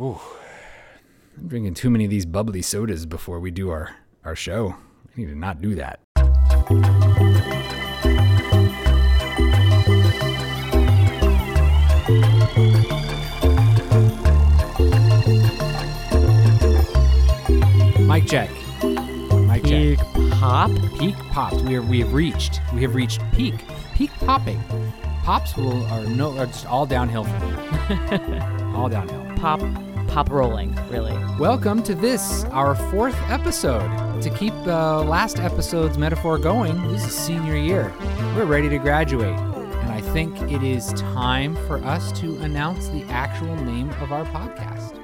Ooh, I'm drinking too many of these bubbly sodas before we do our, our show. I need to not do that. Mic check. Mic check. Peak pop. Peak pops. We are we have reached. We have reached peak. Peak popping. Pops will are no are just all downhill from here. all downhill. Pop. Pop rolling, really. Welcome to this, our fourth episode. To keep the last episode's metaphor going, this is senior year. We're ready to graduate. And I think it is time for us to announce the actual name of our podcast.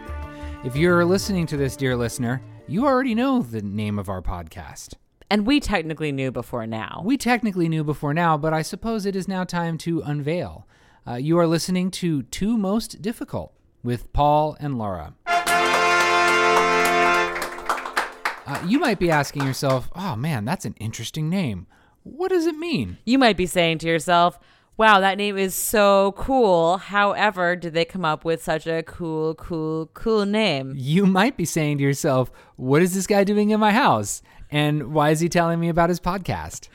If you're listening to this, dear listener, you already know the name of our podcast. And we technically knew before now. We technically knew before now, but I suppose it is now time to unveil. Uh, you are listening to Two Most Difficult with Paul and Laura. Uh, you might be asking yourself, oh man, that's an interesting name. What does it mean? You might be saying to yourself, wow, that name is so cool. However, did they come up with such a cool, cool, cool name? You might be saying to yourself, what is this guy doing in my house? And why is he telling me about his podcast?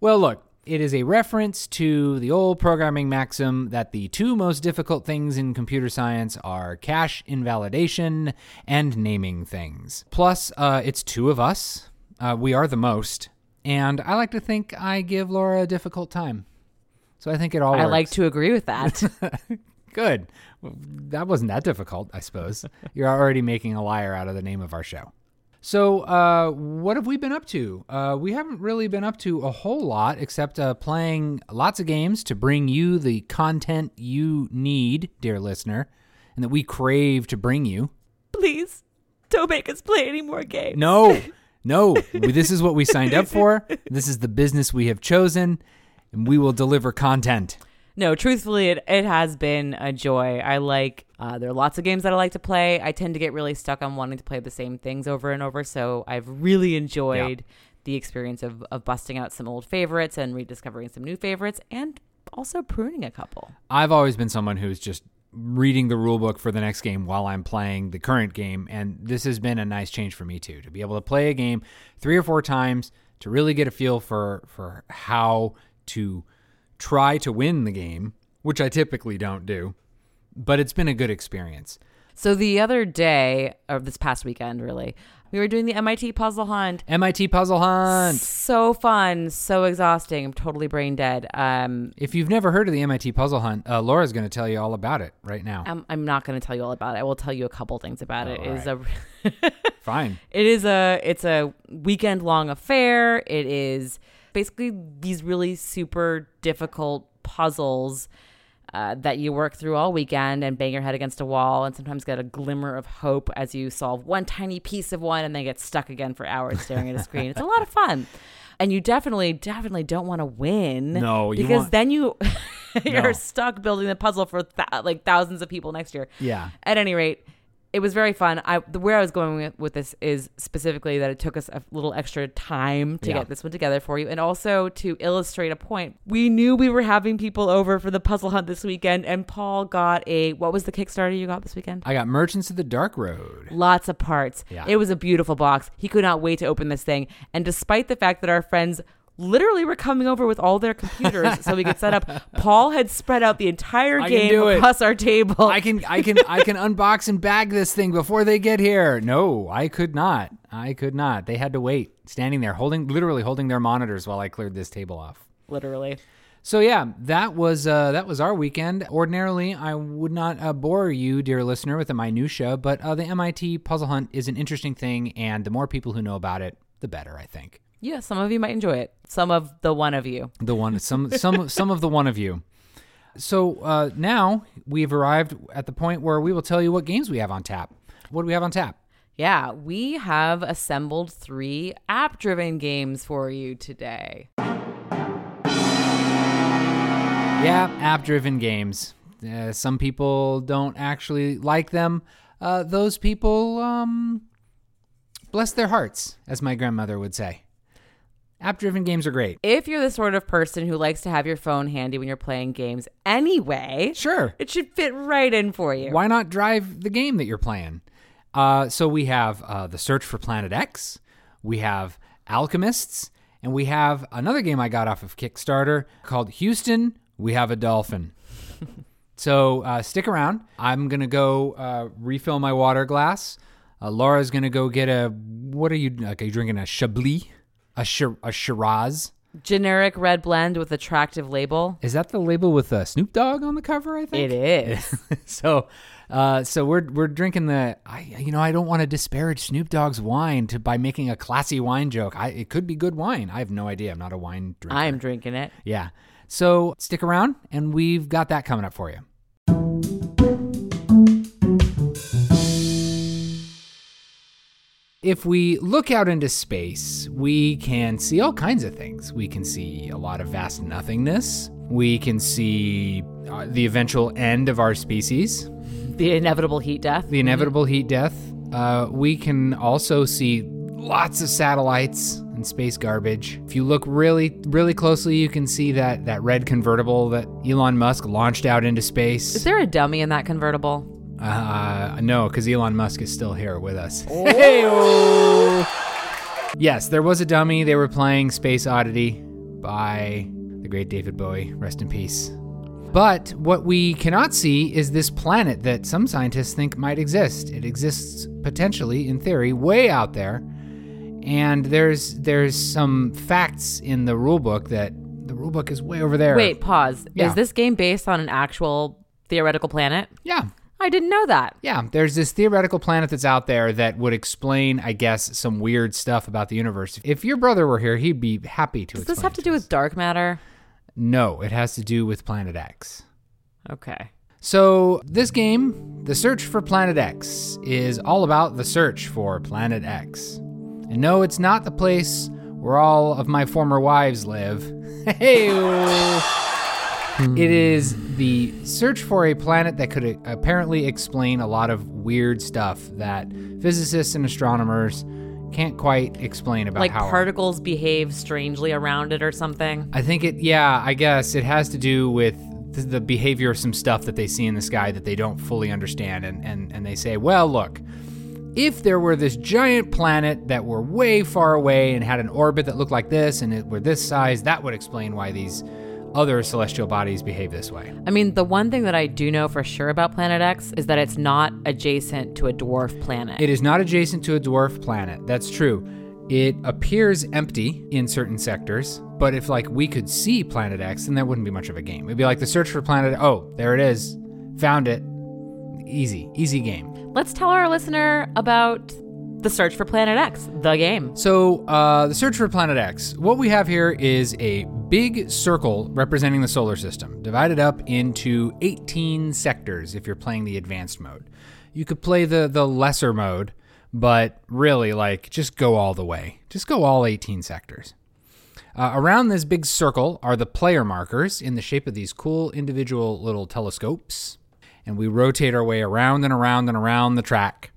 Well, look, it is a reference to the old programming maxim that the two most difficult things in computer science are cache invalidation and naming things. Plus, uh, it's two of us. Uh, we are the most. And I like to think I give Laura a difficult time. So I think it all I works. like to agree with that. Good. Well, that wasn't that difficult, I suppose. You're already making a liar out of the name of our show. So, uh, what have we been up to? Uh, we haven't really been up to a whole lot except uh, playing lots of games to bring you the content you need, dear listener, and that we crave to bring you. Please, don't make us play any more games. No, no. this is what we signed up for. This is the business we have chosen, and we will deliver content. No, truthfully, it, it has been a joy. I like, uh, there are lots of games that I like to play. I tend to get really stuck on wanting to play the same things over and over. So I've really enjoyed the experience of, of busting out some old favorites and rediscovering some new favorites and also pruning a couple. I've always been someone who's just reading the rule book for the next game while I'm playing the current game, and this has been a nice change for me too to be able to play a game three or four times to really get a feel for for how to try to win the game, which I typically don't do. But it's been a good experience. So the other day, or this past weekend, really, we were doing the MIT puzzle hunt. MIT Puzzle Hunt. So fun, so exhausting. I'm totally brain dead. Um, If you've never heard of the MIT Puzzle Hunt, uh, Laura's going to tell you all about it right now. I'm, I'm not going to tell you all about it. I will tell you a couple things about it. Oh, It is a Fine. it is a it's a weekend long affair. It is basically these really super difficult puzzles uh, that you work through all weekend and bang your head against a wall and sometimes get a glimmer of hope as you solve one tiny piece of one and then get stuck again for hours staring at a screen. It's a lot of fun. And you definitely, definitely don't want to win. No, you because want- then you you're No. stuck building the puzzle for th- like thousands of people next year. Yeah. At any rate, it was very fun. I the where I was going with, with this is specifically that it took us a little extra time to Yeah. get this one together for you, and also to illustrate a point. We knew we were having people over for the puzzle hunt this weekend, and Paul got a what was the Kickstarter you got this weekend? I got Merchants of the Dark Road. Lots of parts. Yeah. It was a beautiful box. He could not wait to open this thing. And despite the fact that our friends literally were coming over with all their computers so we could set up, Paul had spread out the entire I game across our table. I can I can I can unbox and bag this thing before they get here. No, I could not. I could not. They had to wait, standing there holding literally holding their monitors while I cleared this table off. literally. So yeah, that was uh, that was our weekend. Ordinarily, I would not uh, bore you, dear listener, with a minutia, but uh, the MIT Puzzle Hunt is an interesting thing, and the more people who know about it, the better. I think Yeah, some of you might enjoy it. Some of the one of you. the one some some some of the one of you. So uh, now we've arrived at the point where we will tell you what games we have on tap. What do we have on tap? Yeah, we have assembled three app driven games for you today. Yeah, app driven games. Uh, some people don't actually like them. Uh, those people, um, bless their hearts, as my grandmother would say. App driven games are great. If you're the sort of person who likes to have your phone handy when you're playing games anyway, Sure. it should fit right in for you. Why not drive the game that you're playing? Uh, so we have uh, the Search for Planet X, we have Alchemists, and we have another game I got off of Kickstarter called Houston. We have a dolphin. so uh, stick around. I'm gonna go uh, refill my water glass. Uh, Laura's gonna go get a. What are you? Like, are you drinking a Chablis? A, Shir- a Shiraz? Generic red blend with attractive label. Is that the label with uh, Snoop Dogg on the cover? I think It is. so uh, so we're we're drinking the I you know I don't want to disparage Snoop Dogg's wine to by making a classy wine joke. I it could be good wine. I have no idea. I'm not a wine drinker. I'm drinking it. yeah. So stick around and we've got that coming up for you. If we look out into space, we can see all kinds of things. We can see a lot of vast nothingness. We can see uh, the eventual end of our species, The inevitable heat death. the inevitable heat death. Uh, we can also see lots of satellites and space garbage. If you look really, really closely, you can see that that red convertible that Elon Musk launched out into space. Is there a dummy in that convertible? Uh, no, because Elon Musk is still here with us. Hey-o. yes, there was a dummy. They were playing Space Oddity by the great David Bowie. Rest in peace. But what we cannot see is this planet that some scientists think might exist. It exists potentially, in theory, way out there. And there's there's some facts in the rulebook that the rulebook is way over there. Wait, pause. Yeah. Is this game based on an actual theoretical planet? Yeah, I didn't know that. Yeah, there's this theoretical planet that's out there that would explain, I guess, some weird stuff about the universe. If your brother were here, he'd be happy to Does this have to it do us. with dark matter? No, it has to do with Planet X. Okay. So, this game, The Search for Planet X, is all about the search for Planet X. And no, it's not the place where all of my former wives live. Hey, it is the search for a planet that could uh, apparently explain a lot of weird stuff that physicists and astronomers can't quite explain about Like how particles behave strangely around it or something. I think it, yeah, I guess it has to do with the behavior of some stuff that they see in the sky that they don't fully understand. And, and, and they say, well, look, if there were this giant planet that were way far away and had an orbit that looked like this and it were this size, that would explain why these other celestial bodies behave this way. I mean, the one thing that I do know for sure about Planet X is that it's not adjacent to a dwarf planet. It is not adjacent to a dwarf planet. That's true. It appears empty in certain sectors, but if like we could see Planet X, then that wouldn't be much of a game. It'd be like the search for Planet. Oh, there it is. Found it. Easy, easy game. Let's tell our listener about the search for Planet X, the game. So, uh, the search for Planet X. What we have here is a big circle representing the solar system, divided up into 18 sectors if you're playing the advanced mode. You could play the, the lesser mode, but really, like, just go all the way. Just go all 18 sectors. Uh, around this big circle are the player markers in the shape of these cool individual little telescopes. And we rotate our way around and around and around the track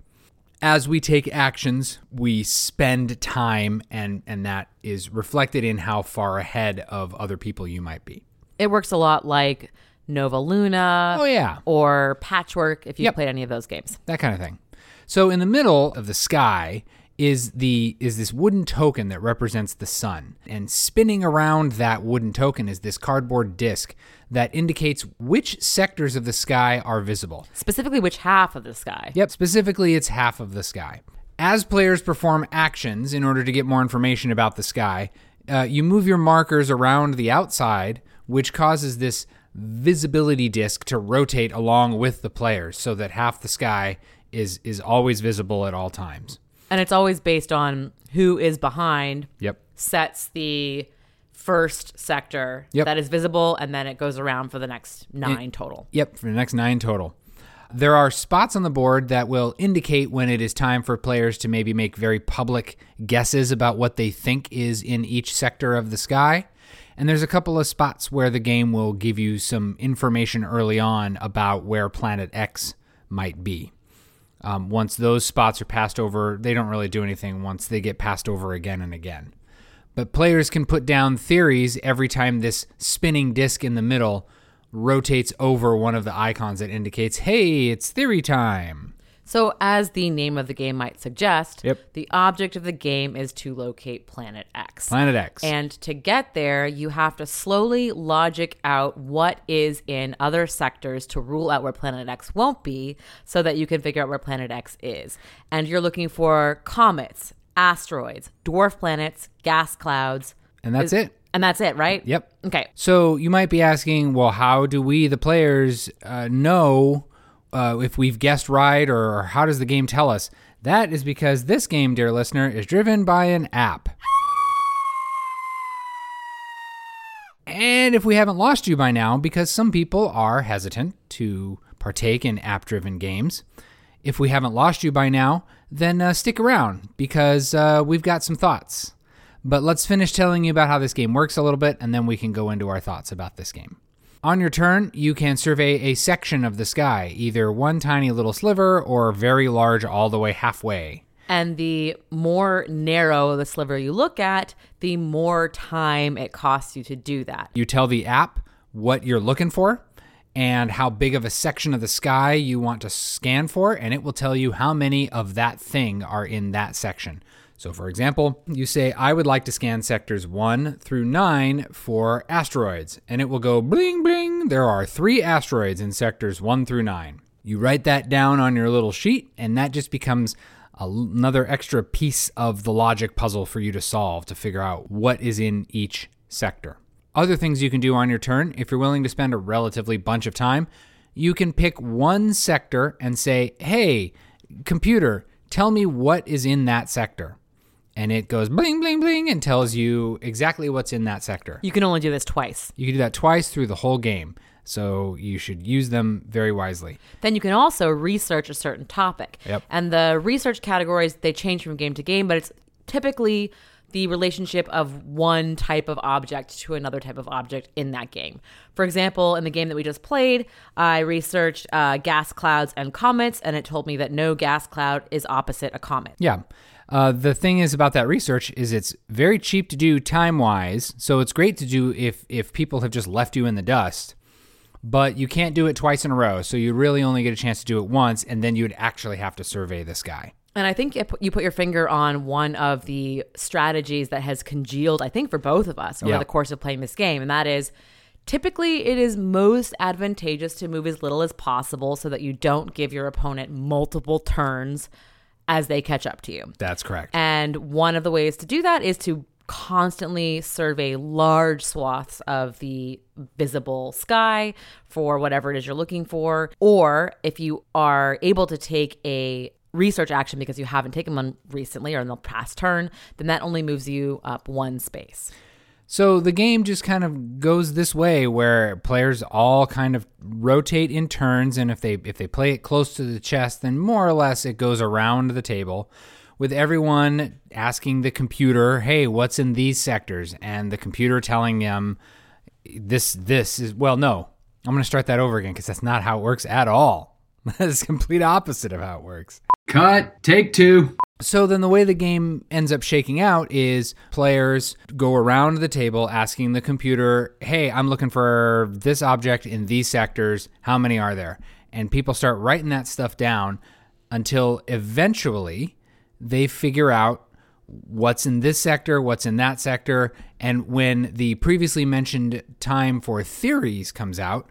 as we take actions, we spend time, and, and that is reflected in how far ahead of other people you might be. It works a lot like Nova Luna Oh, yeah, or Patchwork if you've Yep. played any of those games. that kind of thing. So, in the middle of the sky is the is this wooden token that represents the sun and spinning around that wooden token is this cardboard disc that indicates which sectors of the sky are visible Specifically, which half of the sky? Yep, specifically, it's half of the sky. As players perform actions in order to get more information about the sky, uh, you move your markers around the outside, which causes this visibility disk to rotate along with the players so that half the sky is, is always visible at all times. And it's always based on who is behind, Yep. sets the first sector Yep. that is visible, and then it goes around for the next nine total. Yep, for the next nine total. There are spots on the board that will indicate when it is time for players to maybe make very public guesses about what they think is in each sector of the sky. And there's a couple of spots where the game will give you some information early on about where Planet X might be. Um, once those spots are passed over, they don't really do anything once they get passed over again and again. But players can put down theories every time this spinning disc in the middle rotates over one of the icons that indicates, hey, it's theory time. So, as the name of the game might suggest, Yep. the object of the game is to locate Planet X. Planet X. And to get there, you have to slowly logic out what is in other sectors to rule out where Planet X won't be so that you can figure out where Planet X is. And you're looking for comets, asteroids, dwarf planets, gas clouds. and that's it. And that's it, right? Yep. Okay. So you might be asking, well, how do we, the players, uh, know uh, if we've guessed right, or how does the game tell us? That is because this game, dear listener, is driven by an app. And if we haven't lost you by now, because some people are hesitant to partake in app driven games, if we haven't lost you by now, then uh, stick around because uh, we've got some thoughts. But let's finish telling you about how this game works a little bit, and then we can go into our thoughts about this game. On your turn, you can survey a section of the sky, either one tiny little sliver or very large all the way halfway. And the more narrow the sliver you look at, the more time it costs you to do that. You tell the app what you're looking for and how big of a section of the sky you want to scan for, and it will tell you how many of that thing are in that section. So, for example, you say, I would like to scan sectors 1 through 9 for asteroids, and it will go bling bling. There are three asteroids in sectors 1 through 9. You write that down on your little sheet, and that just becomes another extra piece of the logic puzzle for you to solve to figure out what is in each sector. Other things you can do on your turn, if you're willing to spend a relatively bunch of time, you can pick one sector and say, hey, computer, tell me what is in that sector. And it goes bling, bling, bling and tells you exactly what's in that sector. You can only do this twice. You can do that twice through the whole game. So you should use them very wisely. Then you can also research a certain topic. Yep. And the research categories, they change from game to game, but it's typically the relationship of one type of object to another type of object in that game. For example, in the game that we just played, I researched uh, gas clouds and comets, and it told me that no gas cloud is opposite a comet. Yeah. Uh, the thing is about that research is it's very cheap to do time wise, so it's great to do if if people have just left you in the dust. But you can't do it twice in a row, so you really only get a chance to do it once, and then you would actually have to survey this guy. And I think it, you put your finger on one of the strategies that has congealed, I think, for both of us over Yeah. the course of playing this game. And that is typically it is most advantageous to move as little as possible so that you don't give your opponent multiple turns as they catch up to you. That's correct. And one of the ways to do that is to constantly survey large swaths of the visible sky for whatever it is you're looking for. Or if you are able to take a research action because you haven't taken one recently or in the past turn, then that only moves you up one space. So the game just kind of goes this way where players all kind of rotate in turns and if they if they play it close to the chest then more or less it goes around the table with everyone asking the computer, "Hey, what's in these sectors?" and the computer telling them this this is well no. I'm going to start that over again cuz that's not how it works at all. That's complete opposite of how it works. Cut. Take two. So then the way the game ends up shaking out is players go around the table asking the computer, "Hey, I'm looking for this object in these sectors. How many are there?" And people start writing that stuff down until eventually they figure out what's in this sector, what's in that sector, and when the previously mentioned time for theories comes out,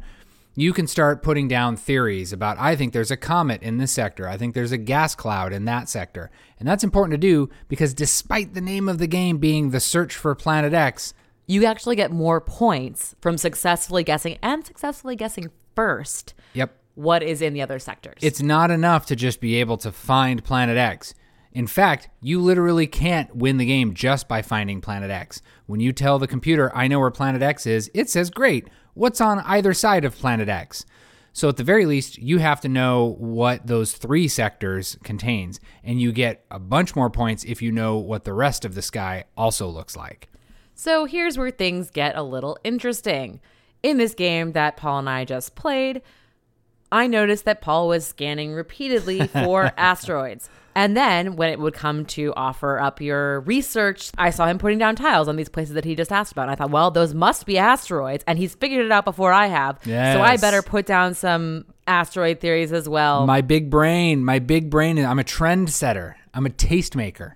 you can start putting down theories about I think there's a comet in this sector. I think there's a gas cloud in that sector. And that's important to do because despite the name of the game being the search for planet X, You actually get more points from successfully guessing and successfully guessing first yep, what is in the other sectors. it's not enough to just be able to find planet X. In fact, you literally can't win the game just by finding planet X. When you tell the computer, I know where planet X is, it says, Great, what's on either side of planet X? So at the very least, you have to know what those three sectors contains, and you get a bunch more points if you know what the rest of the sky also looks like. So here's where things get a little interesting. In this game that Paul and I just played, I noticed that Paul was scanning repeatedly for asteroids. And then when it would come to offer up your research, I saw him putting down tiles on these places that he just asked about. And I thought, well, those must be asteroids. And he's figured it out before I have. So I better put down some asteroid theories as well. My big brain, my big brain. I'm a trend setter. I'm a tastemaker.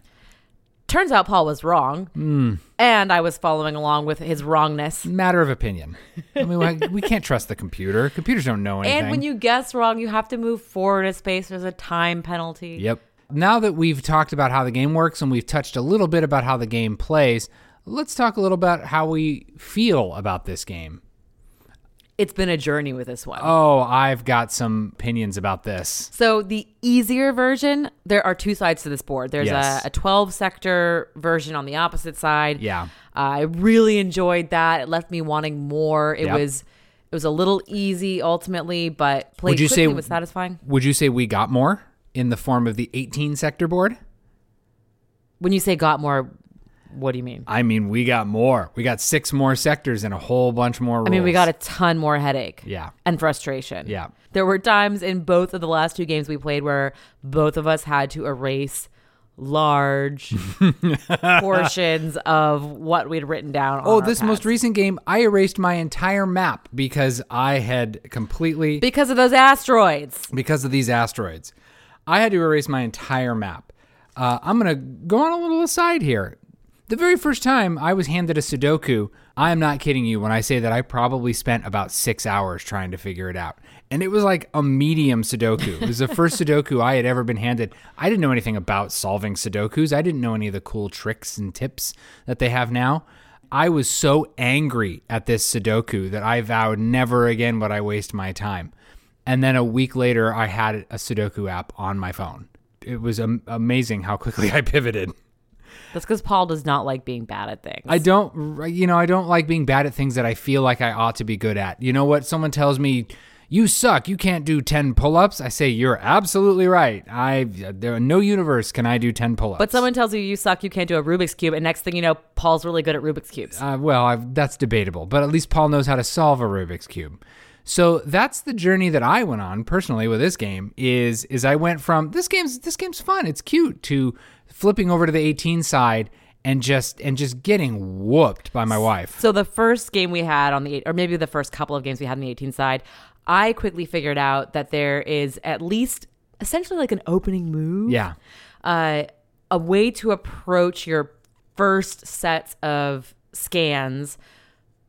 Turns out Paul was wrong. Hmm. And I was following along with his wrongness. Matter of opinion. I mean, we- we can't trust the computer. Computers don't know anything. And when you guess wrong, you have to move forward a space. There's a time penalty. Yep. Now that we've talked about how the game works and we've touched a little bit about how the game plays, let's talk a little about how we feel about this game. It's been a journey with this one. Oh, I've got some opinions about this. So the easier version, there are two sides to this board. There's Yes. a, a 12 sector version on the opposite side. Yeah. Uh, I really enjoyed that. It left me wanting more. It Yep. was it was a little easy ultimately, but played Would you quickly say- was satisfying. Would you say we got more in the form of the 18 sector board? When you say got more, what do you mean? I mean, we got more. We got six more sectors and a whole bunch more rules. I mean, we got a ton more headache. Yeah. And frustration. Yeah. There were times in both of the last two games we played where both of us had to erase large portions of what we'd written down. on Oh, this most recent game, I erased my entire map because I had completely because of those asteroids. because of these asteroids. I had to erase my entire map. Uh, I'm going to go on a little aside here. The very first time I was handed a Sudoku, I am not kidding you when I say that I probably spent about six hours trying to figure it out. And it was like a medium Sudoku. It was the first Sudoku I had ever been handed. I didn't know anything about solving Sudokus, I didn't know any of the cool tricks and tips that they have now. I was so angry at this Sudoku that I vowed never again would I waste my time. And then a week later, I had a Sudoku app on my phone. It was am- amazing how quickly I pivoted. That's because Paul does not like being bad at things. I don't, you know, I don't like being bad at things that I feel like I ought to be good at. You know what? Someone tells me, "You suck. You can't do ten pull-ups." I say, "You're absolutely right. I there in no universe can I do ten pull-ups." but someone tells you you suck, you can't do a Rubik's cube, and next thing you know, Paul's really good at Rubik's cubes. Uh, well, I've, that's debatable, but at least Paul knows how to solve a Rubik's cube. So that's the journey that I went on personally with this game. Is is I went from this game's this game's fun, it's cute, to flipping over to the 18 side and just and just getting whooped by my wife. So the first game we had on the eight, or maybe the first couple of games we had on the 18 side, I quickly figured out that there is at least essentially like an opening move. Yeah, uh, a way to approach your first sets of scans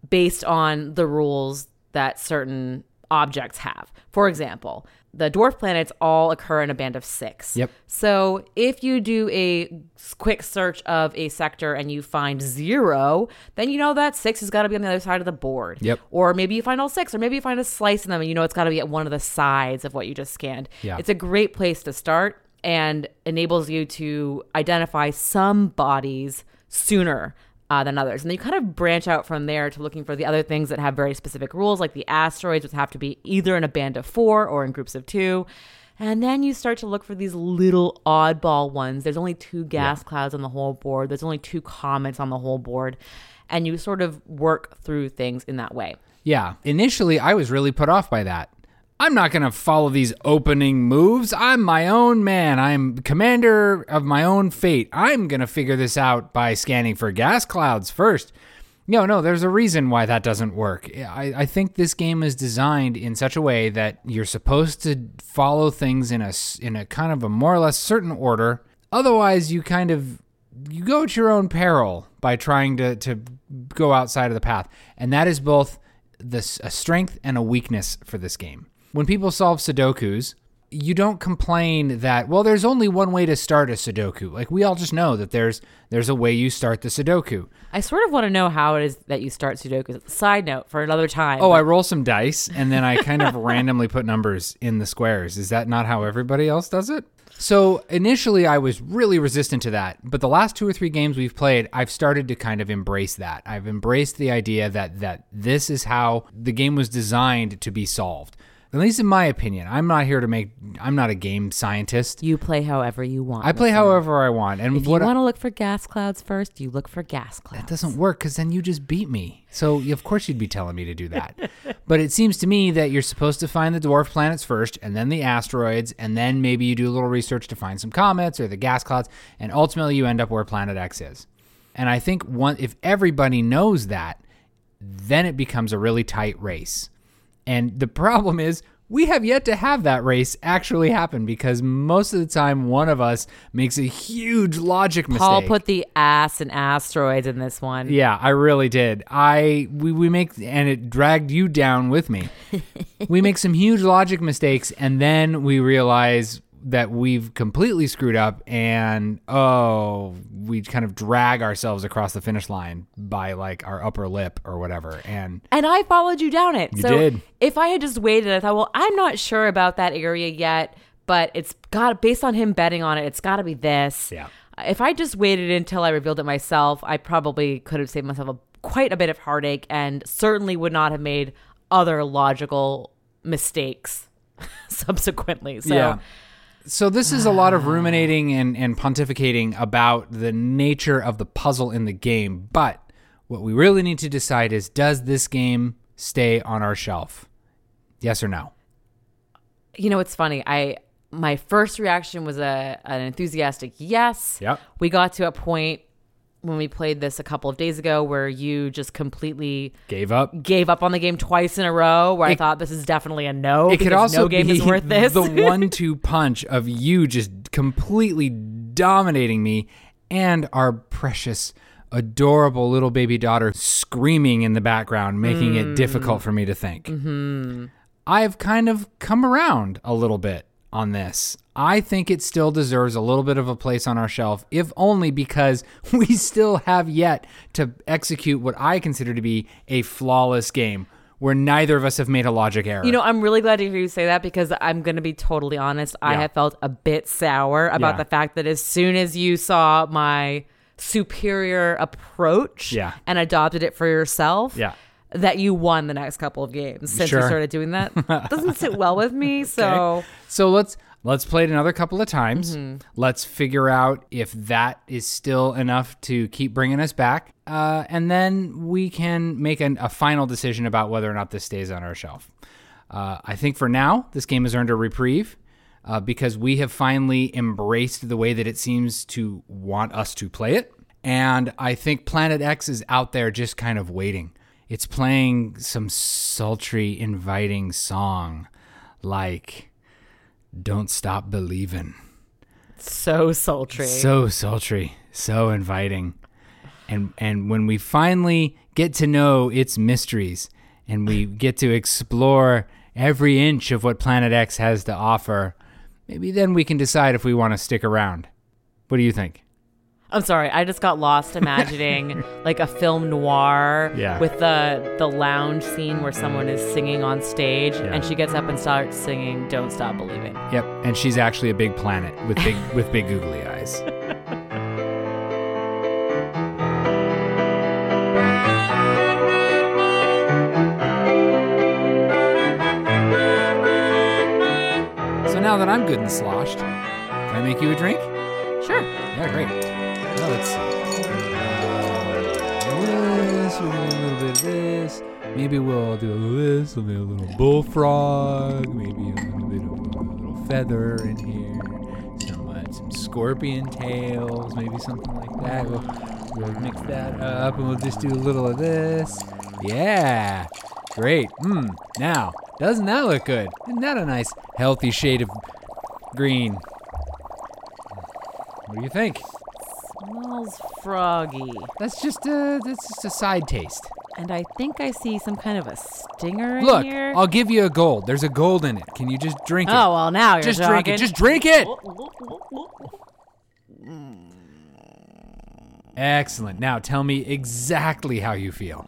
based on the rules that certain objects have. For example, the dwarf planets all occur in a band of six. Yep. So if you do a quick search of a sector and you find zero, then you know that six has got to be on the other side of the board. Yep. Or maybe you find all six, or maybe you find a slice in them and you know it's got to be at one of the sides of what you just scanned. Yeah. It's a great place to start and enables you to identify some bodies sooner uh, than others. And then you kind of branch out from there to looking for the other things that have very specific rules, like the asteroids, which have to be either in a band of four or in groups of two. And then you start to look for these little oddball ones. There's only two gas clouds on the whole board, there's only two comets on the whole board. And you sort of work through things in that way. yeah. Initially, I was really put off by that. I'm not going to follow these opening moves. I'm my own man. I'm commander of my own fate. I'm going to figure this out by scanning for gas clouds first. No, no, there's a reason why that doesn't work. I, I think this game is designed in such a way that you're supposed to follow things in a, in a kind of a more or less certain order. Otherwise, you kind of you go at your own peril by trying to, to go outside of the path. And that is both a strength and a weakness for this game. When people solve Sudokus, you don't complain that well there's only one way to start a Sudoku. Like we all just know that there's there's a way you start the Sudoku. I sort of want to know how it is that you start Sudoku. Side note for another time. Oh, I roll some dice and then I kind of randomly put numbers in the squares. Is that not how everybody else does it? So initially, I was really resistant to that. But the last two or three games we've played, I've started to kind of embrace that. I've embraced the idea that that this is how the game was designed to be solved. At least in my opinion. I'm not here to make I'm not a game scientist. You play however you want. I play however I want. And If you want to look for gas clouds first, you look for gas clouds. That doesn't work because then you just beat me. So of course you'd be telling me to do that. but it seems to me that you're supposed to find the dwarf planets first, and then the asteroids, and then maybe you do a little research to find some comets or the gas clouds, and ultimately you end up where Planet X is. And I think one, if everybody knows that, then it becomes a really tight race. And the problem is, we have yet to have that race actually happen because most of the time one of us makes a huge logic mistake. Paul put the ass and asteroids in this one. Yeah, I really did. I we, we make and it dragged you down with me. we make some huge logic mistakes and then we realize that we've completely screwed up and oh, we kind of drag ourselves across the finish line by like our upper lip or whatever. And And I followed you down it. You so did. if I had just waited, I thought, well, I'm not sure about that area yet, but it's got based on him betting on it, it's got to be this. Yeah. If I just waited until I revealed it myself, I probably could have saved myself a, quite a bit of heartache and certainly would not have made other logical mistakes subsequently. So Yeah. So this is a lot of ah. ruminating and, and pontificating about the nature of the puzzle in the game. But what we really need to decide is does this game stay on our shelf? Yes or no? you know, it's funny. I my first reaction was a an enthusiastic yes. Yep. We got to a point when we played this a couple of days ago where you just completely Gave up. gave up on the game twice in a row. Where I thought this is definitely a no. It could also no game is worth this. the one-two punch of you just completely dominating me and our precious, adorable little baby daughter screaming in the background, making it difficult for me to think. Mm-hmm. I've kind of come around a little bit on this. I think it still deserves a little bit of a place on our shelf, if only because we still have yet to execute what I consider to be a flawless game where neither of us have made a logic error. You know, I'm really glad to hear you say that because I'm going to be totally honest. I Yeah. have felt a bit sour about Yeah. the fact that as soon as you saw my superior approach Yeah. and adopted it for yourself, Yeah. That you won the next couple of games since Sure. you started doing that. Doesn't sit well with me. So Okay. So let's let's play it another couple of times. Let's figure out if that is still enough to keep bringing us back, uh, and then we can make an, a final decision about whether or not this stays on our shelf. Uh, I think for now, this game has earned a reprieve. Uh, because we have finally embraced the way that it seems to want us to play it. And I think Planet X is out there just kind of waiting. It's playing some sultry, inviting song like Don't Stop Believing. so sultry. So sultry, so inviting. And and when we finally get to know its mysteries and we get to explore every inch of what Planet X has to offer, maybe then we can decide if we want to stick around. What do you think? I'm sorry, I just got lost imagining like a film noir Yeah. with the the lounge scene where someone is singing on stage Yeah. and she gets up and starts singing "Don't Stop Believing." Yep, and she's actually a big planet with big with big googly eyes. So now that I'm good and sloshed, can I make you a drink? Sure. Yeah, great. Well, let's see. This, gonna do a little bit of this. Maybe we'll do a little this, maybe a little bullfrog, maybe a little bit of a little feather in here, some uh, some scorpion tails, maybe something like that. We'll, we'll mix that up, and we'll just do a little of this. Yeah, great. Mmm. Now, doesn't that look good? Isn't that a nice, healthy shade of green? What do you think? Smells froggy, That's just a that's just a side taste. and I think I see some kind of a stinger in Look, here. I'll give you a gold. There's a gold in it. Can you just drink it? oh well, now you're just drink it. Just drink it. Excellent. Now tell me exactly how you feel.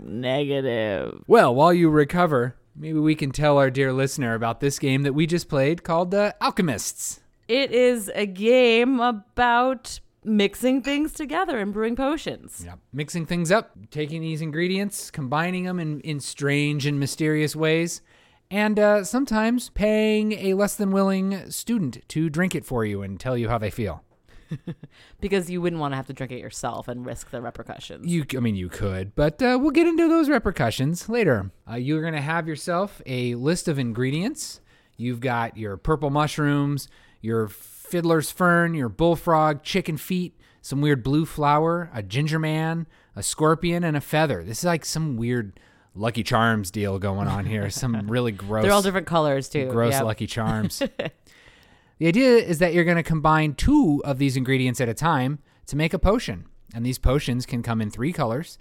negative. Well, while you recover, maybe we can tell our dear listener about this game that we just played called uh, Alchemists. It is a game about mixing things together and brewing potions. Yeah. Mixing things up, taking these ingredients, combining them in, in strange and mysterious ways, and uh, sometimes paying a less than willing student to drink it for you and tell you how they feel. because you wouldn't want to have to drink it yourself and risk the repercussions. You, I mean, you could, but uh, we'll get into those repercussions later. Uh, you're going to have yourself a list of ingredients. You've got your purple mushrooms, your fiddler's fern, your bullfrog, chicken feet, some weird blue flower, a ginger man, a scorpion, and a feather. This is like some weird Lucky Charms deal going on here. Some really gross. They're all different colors too. Gross Yep. Lucky Charms. the idea is that you're going to combine two of these ingredients at a time to make a potion. And these potions can come in three colors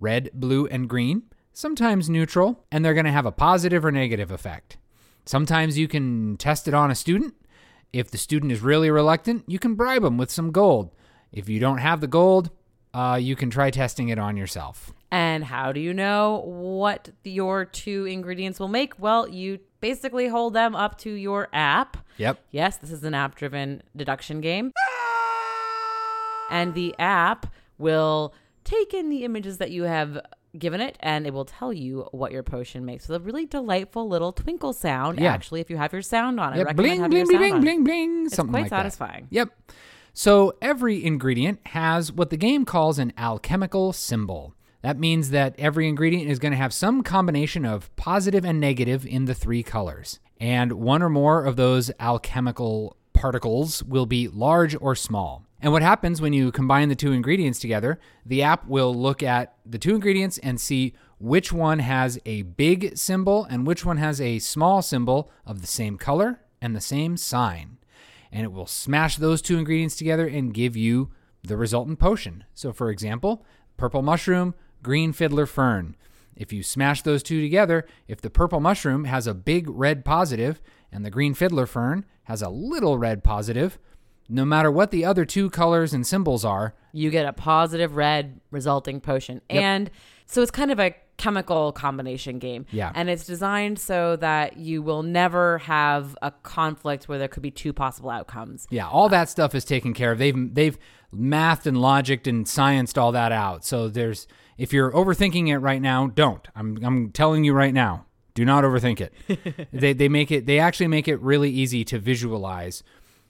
red, blue, and green, sometimes neutral, and they're going to have a positive or negative effect. Sometimes you can test it on a student. If the student is really reluctant, you can bribe them with some gold. If you don't have the gold, uh, you can try testing it on yourself. And how do you know what your two ingredients will make? Well, you basically hold them up to your app. Yep. Yes, this is an app driven deduction game. And the app will take in the images that you have given it and it will tell you what your potion makes with a really delightful little twinkle sound. Yeah. Actually, if you have your sound on, I Yep. recommend Bling, having bling, your bling, sound bling, on. bling, bling. It's Something quite like that. satisfying. Yep. So every ingredient has what the game calls an alchemical symbol. That means that every ingredient is going to have some combination of positive and negative in the three colors. And one or more of those alchemical particles will be large or small. And what happens when you combine the two ingredients together, the app will look at the two ingredients and see which one has a big symbol and which one has a small symbol of the same color and the same sign and it will smash those two ingredients together and give you the resultant potion. So, for example, purple mushroom, green fiddler fern. If you smash those two together, if the purple mushroom has a big red positive and the green fiddler fern has a little red positive, no matter what the other two colors and symbols are, you get a positive red resulting potion. And so it's kind of a chemical combination game. Yeah. And it's designed so that you will never have a conflict where there could be two possible outcomes. Yeah, all that stuff is taken care of. They've they've mathed and logicked and scienced all that out. So there's if you're overthinking it right now, don't. I'm I'm telling you right now, do not overthink it. they they make it they actually make it really easy to visualize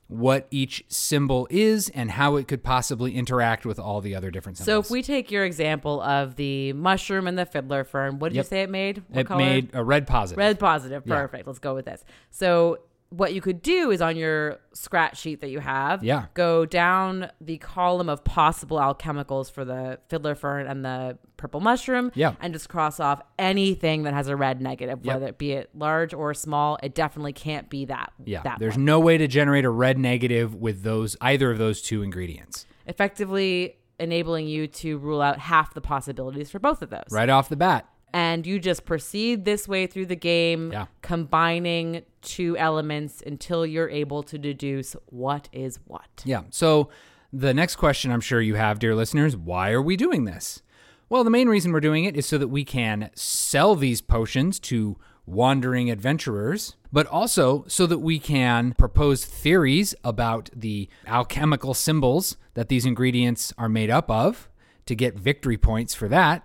what each symbol is and how it could possibly interact with all the other different symbols. So if we take your example of the mushroom and the fiddler fern, what did Yep. you say it made? What it color? made a red positive. Red positive. Yeah. Perfect. Let's go with this. So what you could do is on your scratch sheet that you have, Yeah. go down the column of possible alchemicals for the fiddler fern and the purple mushroom, Yeah. and just cross off anything that has a red negative, Yep. whether it be it large or small. It definitely can't be that. yeah, that there's one. no way to generate a red negative with those either of those two ingredients. effectively enabling you to rule out half the possibilities for both of those. Right off the bat. and you just proceed this way through the game, Yeah. combining two elements until you're able to deduce what is what. Yeah. So the next question I'm sure you have, dear listeners, why are we doing this? Well, the main reason we're doing it is so that we can sell these potions to wandering adventurers, but also so that we can propose theories about the alchemical symbols that these ingredients are made up of to get victory points for that,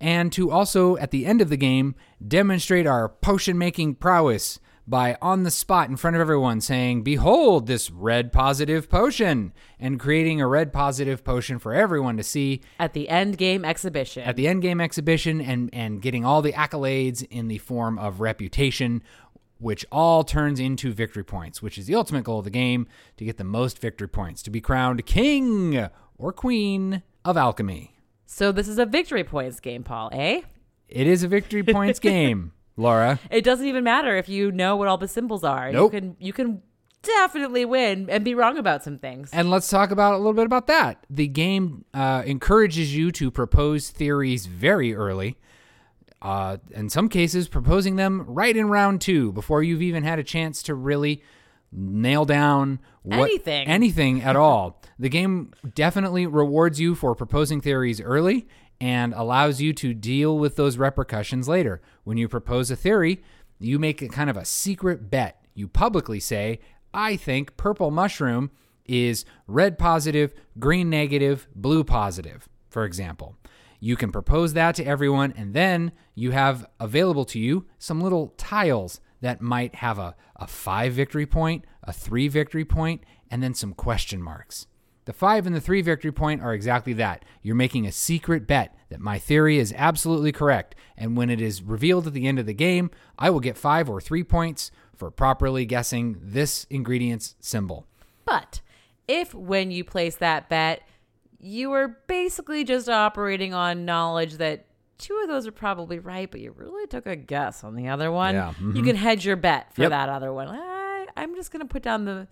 and to also, at the end of the game, demonstrate our potion making prowess by on the spot in front of everyone saying, Behold this red positive potion, and creating a red positive potion for everyone to see At the end game exhibition. at the end game exhibition and, and getting all the accolades in the form of reputation, which all turns into victory points, which is the ultimate goal of the game to get the most victory points, to be crowned king or queen of alchemy. so this is a victory points game, Paul, eh? It is a victory points game, Laura. It doesn't even matter if you know what all the symbols are. Nope. You can you can definitely win and be wrong about some things. And let's talk about a little bit about that. The game uh, encourages you to propose theories very early. Uh, in some cases, proposing them right in round two before you've even had a chance to really nail down what, Anything. anything at all. The game definitely rewards you for proposing theories early and allows you to deal with those repercussions later. When you propose a theory, you make a kind of a secret bet. You publicly say, I think purple mushroom is red positive, green negative, blue positive, for example. You can propose that to everyone, and then you have available to you some little tiles that might have a, a five victory point, a three victory point, and then some question marks. The five and the three victory point are exactly that. You're making a secret bet that my theory is absolutely correct, and when it is revealed at the end of the game, I will get five or three points for properly guessing this ingredient's symbol. But if when you place that bet, you were basically just operating on knowledge that two of those are probably right, but you really took a guess on the other one, Yeah, you mm-hmm. can hedge your bet for Yep. that other one. I, I'm just going to put down the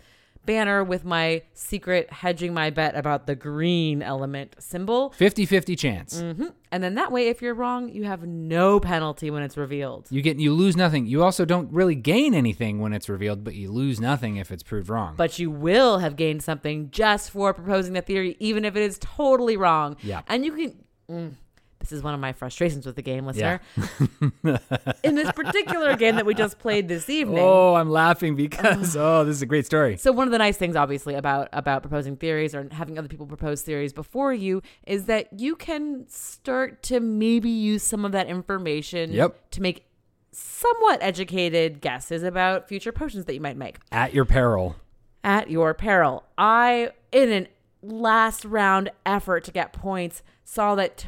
banner with my secret hedging my bet about the green element symbol. 50 50 chance. hmm And then that way, if you're wrong, you have no penalty when it's revealed. You get you lose nothing. You also don't really gain anything when it's revealed, but you lose nothing if it's proved wrong. but you will have gained something just for proposing the theory, even if it is totally wrong. Yeah. And you can. Mm, this is one of my frustrations with the game, listener. Yeah. In this particular game that we just played this evening. oh, I'm laughing because oh, this is a great story. So one of the nice things, obviously, about about proposing theories or having other people propose theories before you is that you can start to maybe use some of that information Yep. to make somewhat educated guesses about future potions that you might make. At your peril. at your peril. I, in an last round effort to get points, saw that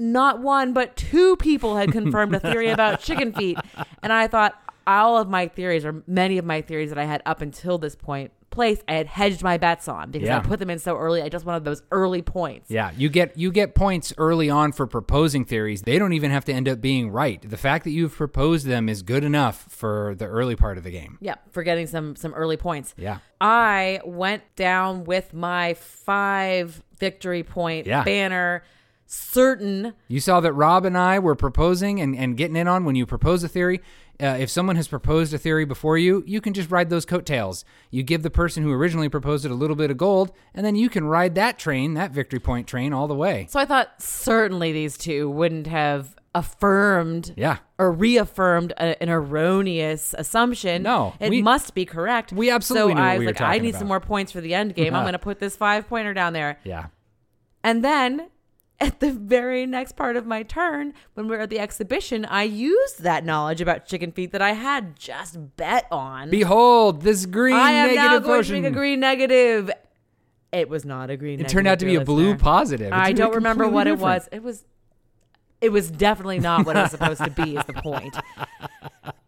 not one but two people had confirmed a theory about chicken feet, and I thought all of my theories, or many of my theories that I had up until this point place I had hedged my bets on because Yeah. I put them in so early. I just wanted those early points. Yeah, you get you get points early on for proposing theories. They don't even have to end up being right. The fact that you've proposed them is good enough for the early part of the game. Yeah, for getting some some early points. Yeah. I went down with my five victory point Yeah. banner, certain You saw that Rob and I were proposing and, and getting in on when you propose a theory. Uh, if someone has proposed a theory before you, you can just ride those coattails. You give the person who originally proposed it a little bit of gold, and then you can ride that train, that victory point train, all the way. So I thought certainly these two wouldn't have affirmed Yeah. or reaffirmed a, an erroneous assumption. No, it we- must be correct. we absolutely so I was we like, I need some more points for the end game. I'm going to put this five pointer down there. Yeah. And then at the very next part of my turn, when we are at the exhibition, I used that knowledge about chicken feet that I had just bet on. Behold, this green I am negative now going potion. to make a green negative. It was not a green. Negative. It turned out to be a blue positive. It's I don't remember what completely it was. It was it was definitely not what it was supposed to be is the point.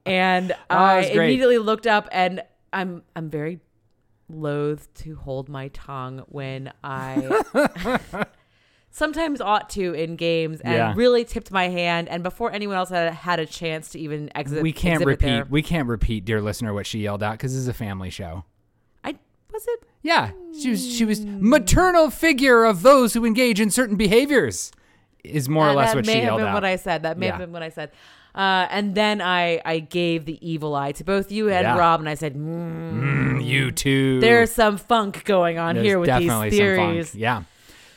And oh, I immediately looked up and I'm I'm very loath to hold my tongue when I sometimes ought to in games and Yeah. really tipped my hand and before anyone else had had a chance to even exit We can't repeat. their- We can't repeat, dear listener, what she yelled out because this is a family show. I was it Yeah, she was. She was maternal figure of those who engage in certain behaviors. Is more or less that what may she have yelled been out. what I said. That may have been what I said. Uh, and then I, I gave the evil eye to both you and Yeah. Rob, and I said, mm, Mm, you too. "There's some funk going on There's here with these definitely some funk. theories." Yeah.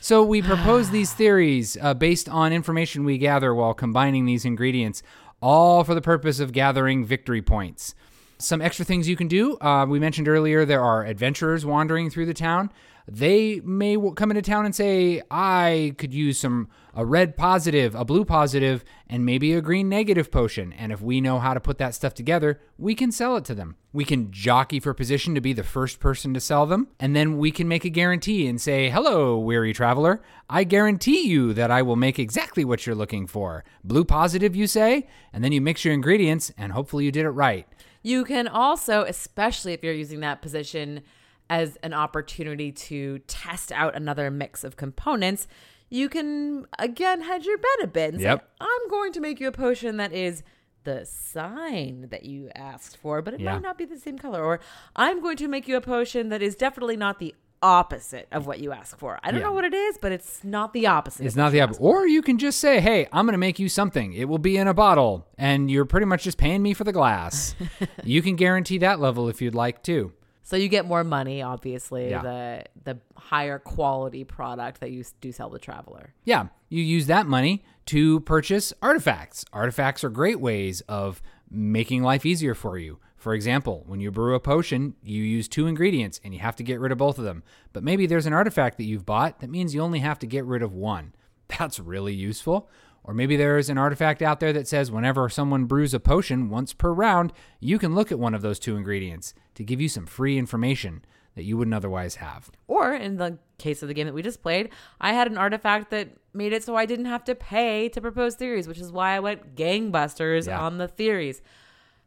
So we propose these theories uh, based on information we gather while combining these ingredients, all for the purpose of gathering victory points. Some extra things you can do. Uh, we mentioned earlier there are adventurers wandering through the town. They may come into town and say, "I could use some a red positive, a blue positive, and maybe a green negative potion." And if we know how to put that stuff together, we can sell it to them. We can jockey for position to be the first person to sell them, and then we can make a guarantee and say, "Hello, weary traveler. I guarantee you that I will make exactly what you're looking for." Blue positive, you say, and then you mix your ingredients, and hopefully you did it right. You can also, especially if you're using that position as an opportunity to test out another mix of components, you can again hedge your bet a bit and Yep. say, I'm going to make you a potion that is the sign that you asked for, but it Yeah. might not be the same color. Or I'm going to make you a potion that is definitely not the opposite of what you asked for. I don't Yeah. know what it is, but it's not the opposite. It's not the opposite. Or you can just say, hey, I'm going to make you something. It will be in a bottle, and you're pretty much just paying me for the glass. you can guarantee that level if you'd like to. So you get more money, obviously, Yeah. the the higher quality product that you do sell the traveler. Yeah, you use that money to purchase artifacts. Artifacts are great ways of making life easier for you. For example, when you brew a potion, you use two ingredients and you have to get rid of both of them. But maybe there's an artifact that you've bought that means you only have to get rid of one. That's really useful. Or maybe there's an artifact out there that says whenever someone brews a potion once per round, you can look at one of those two ingredients to give you some free information that you wouldn't otherwise have. Or in the case of the game that we just played, I had an artifact that made it so I didn't have to pay to propose theories, which is why I went gangbusters Yeah. on the theories.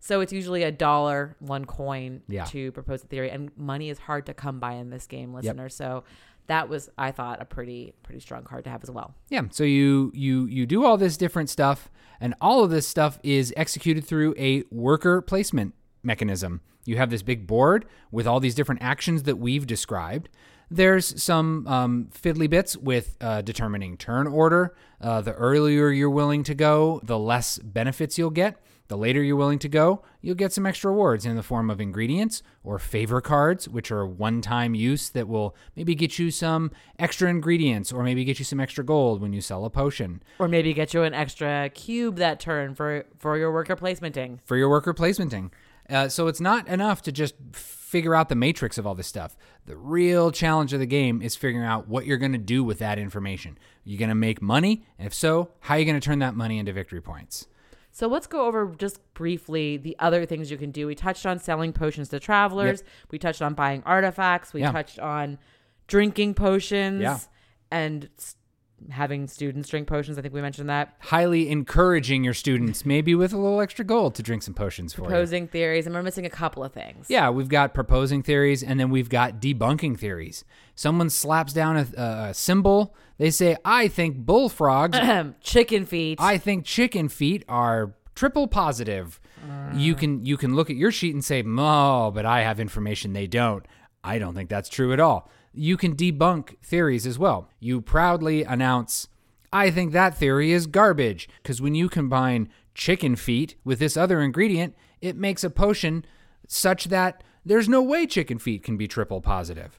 So it's usually a dollar, one coin Yeah. to propose a theory, and money is hard to come by in this game, listener. So that was, I thought, a pretty pretty strong card to have as well. Yeah, so you you you do all this different stuff and all of this stuff is executed through a worker placement mechanism. You have this big board with all these different actions that we've described. There's some um, fiddly bits with uh, determining turn order. Uh, the earlier you're willing to go, the less benefits you'll get. The later you're willing to go, you'll get some extra rewards in the form of ingredients or favor cards, which are one time use that will maybe get you some extra ingredients or maybe get you some extra gold when you sell a potion Or maybe get you an extra cube that turn for for your worker placementing. for your worker placementing. Uh, so it's not enough to just figure out the matrix of all this stuff. The real challenge of the game is figuring out what you're going to do with that information. Are you going to make money? And if so, how are you going to turn that money into victory points? So let's go over just briefly the other things you can do. We touched on selling potions to travelers. We touched on buying artifacts. We Yeah. touched on drinking potions Yeah. and having students drink potions. I think we mentioned that. Highly encouraging your students, maybe with a little extra gold, to drink some potions for you. Proposing theories, and we're missing a couple of things. Yeah, we've got proposing theories and then we've got debunking theories. Someone slaps down a, a symbol. They say, I think bullfrogs. Chicken feet. I think chicken feet are triple positive. You can you can look at your sheet and say, "Oh, but I have information they don't." I don't think that's true at all. You can debunk theories as well. You proudly announce, "I think that theory is garbage," because when you combine chicken feet with this other ingredient, it makes a potion such that there's no way chicken feet can be triple positive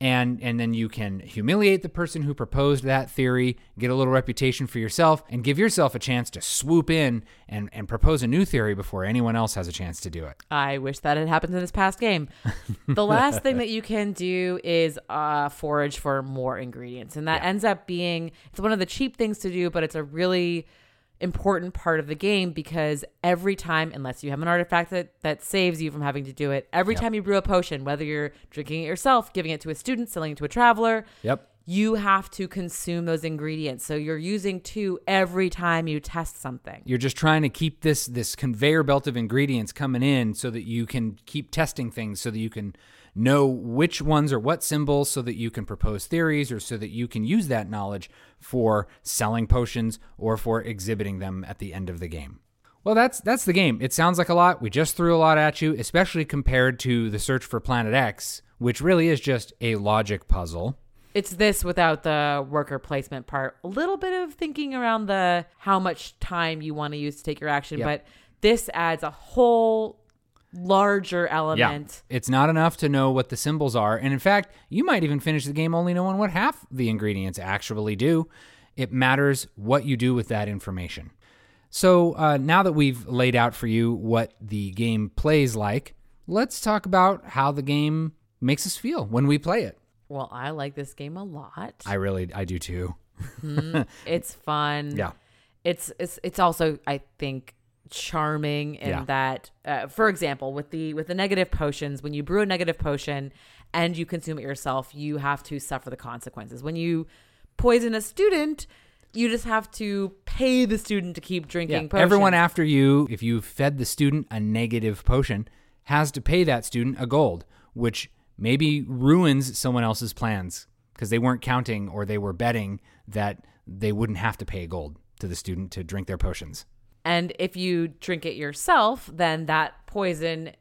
and and then you can humiliate the person who proposed that theory, get a little reputation for yourself, and give yourself a chance to swoop in and and propose a new theory before anyone else has a chance to do it. I wish that had happened in this past game. the last thing that you can do is uh, forage for more ingredients, and that ends up being it's one of the cheap things to do, but it's a really important part of the game because every time, unless you have an artifact that that saves you from having to do it, every time you brew a potion, whether you're drinking it yourself, giving it to a student, selling it to a traveler, Yep. you have to consume those ingredients. So you're using two every time you test something. You're just trying to keep this this conveyor belt of ingredients coming in so that you can keep testing things so that you can know which ones are what symbols so that you can propose theories or so that you can use that knowledge for selling potions or for exhibiting them at the end of the game. Well, that's that's the game. It sounds like a lot. We just threw a lot at you, especially compared to the search for Planet X, which really is just a logic puzzle. It's this without the worker placement part. A little bit of thinking around the how much time you want to use to take your action, Yep. but this adds a whole larger element. Yeah. It's not enough to know what the symbols are. And in fact, you might even finish the game only knowing what half the ingredients actually do. It matters what you do with that information. So uh, now that we've laid out for you what the game plays like, let's talk about how the game makes us feel when we play it. Well, I like this game a lot. I really, I do too. it's fun. Yeah. It's it's it's also I think charming in Yeah. that uh, for example with the with the negative potions when you brew a negative potion and you consume it yourself you have to suffer the consequences when you poison a student you just have to pay the student to keep drinking potions. Everyone after you, if you fed the student a negative potion, has to pay that student a gold, which maybe ruins someone else's plans because they weren't counting or they were betting that they wouldn't have to pay a gold to the student to drink their potions. And if you drink it yourself, then that poison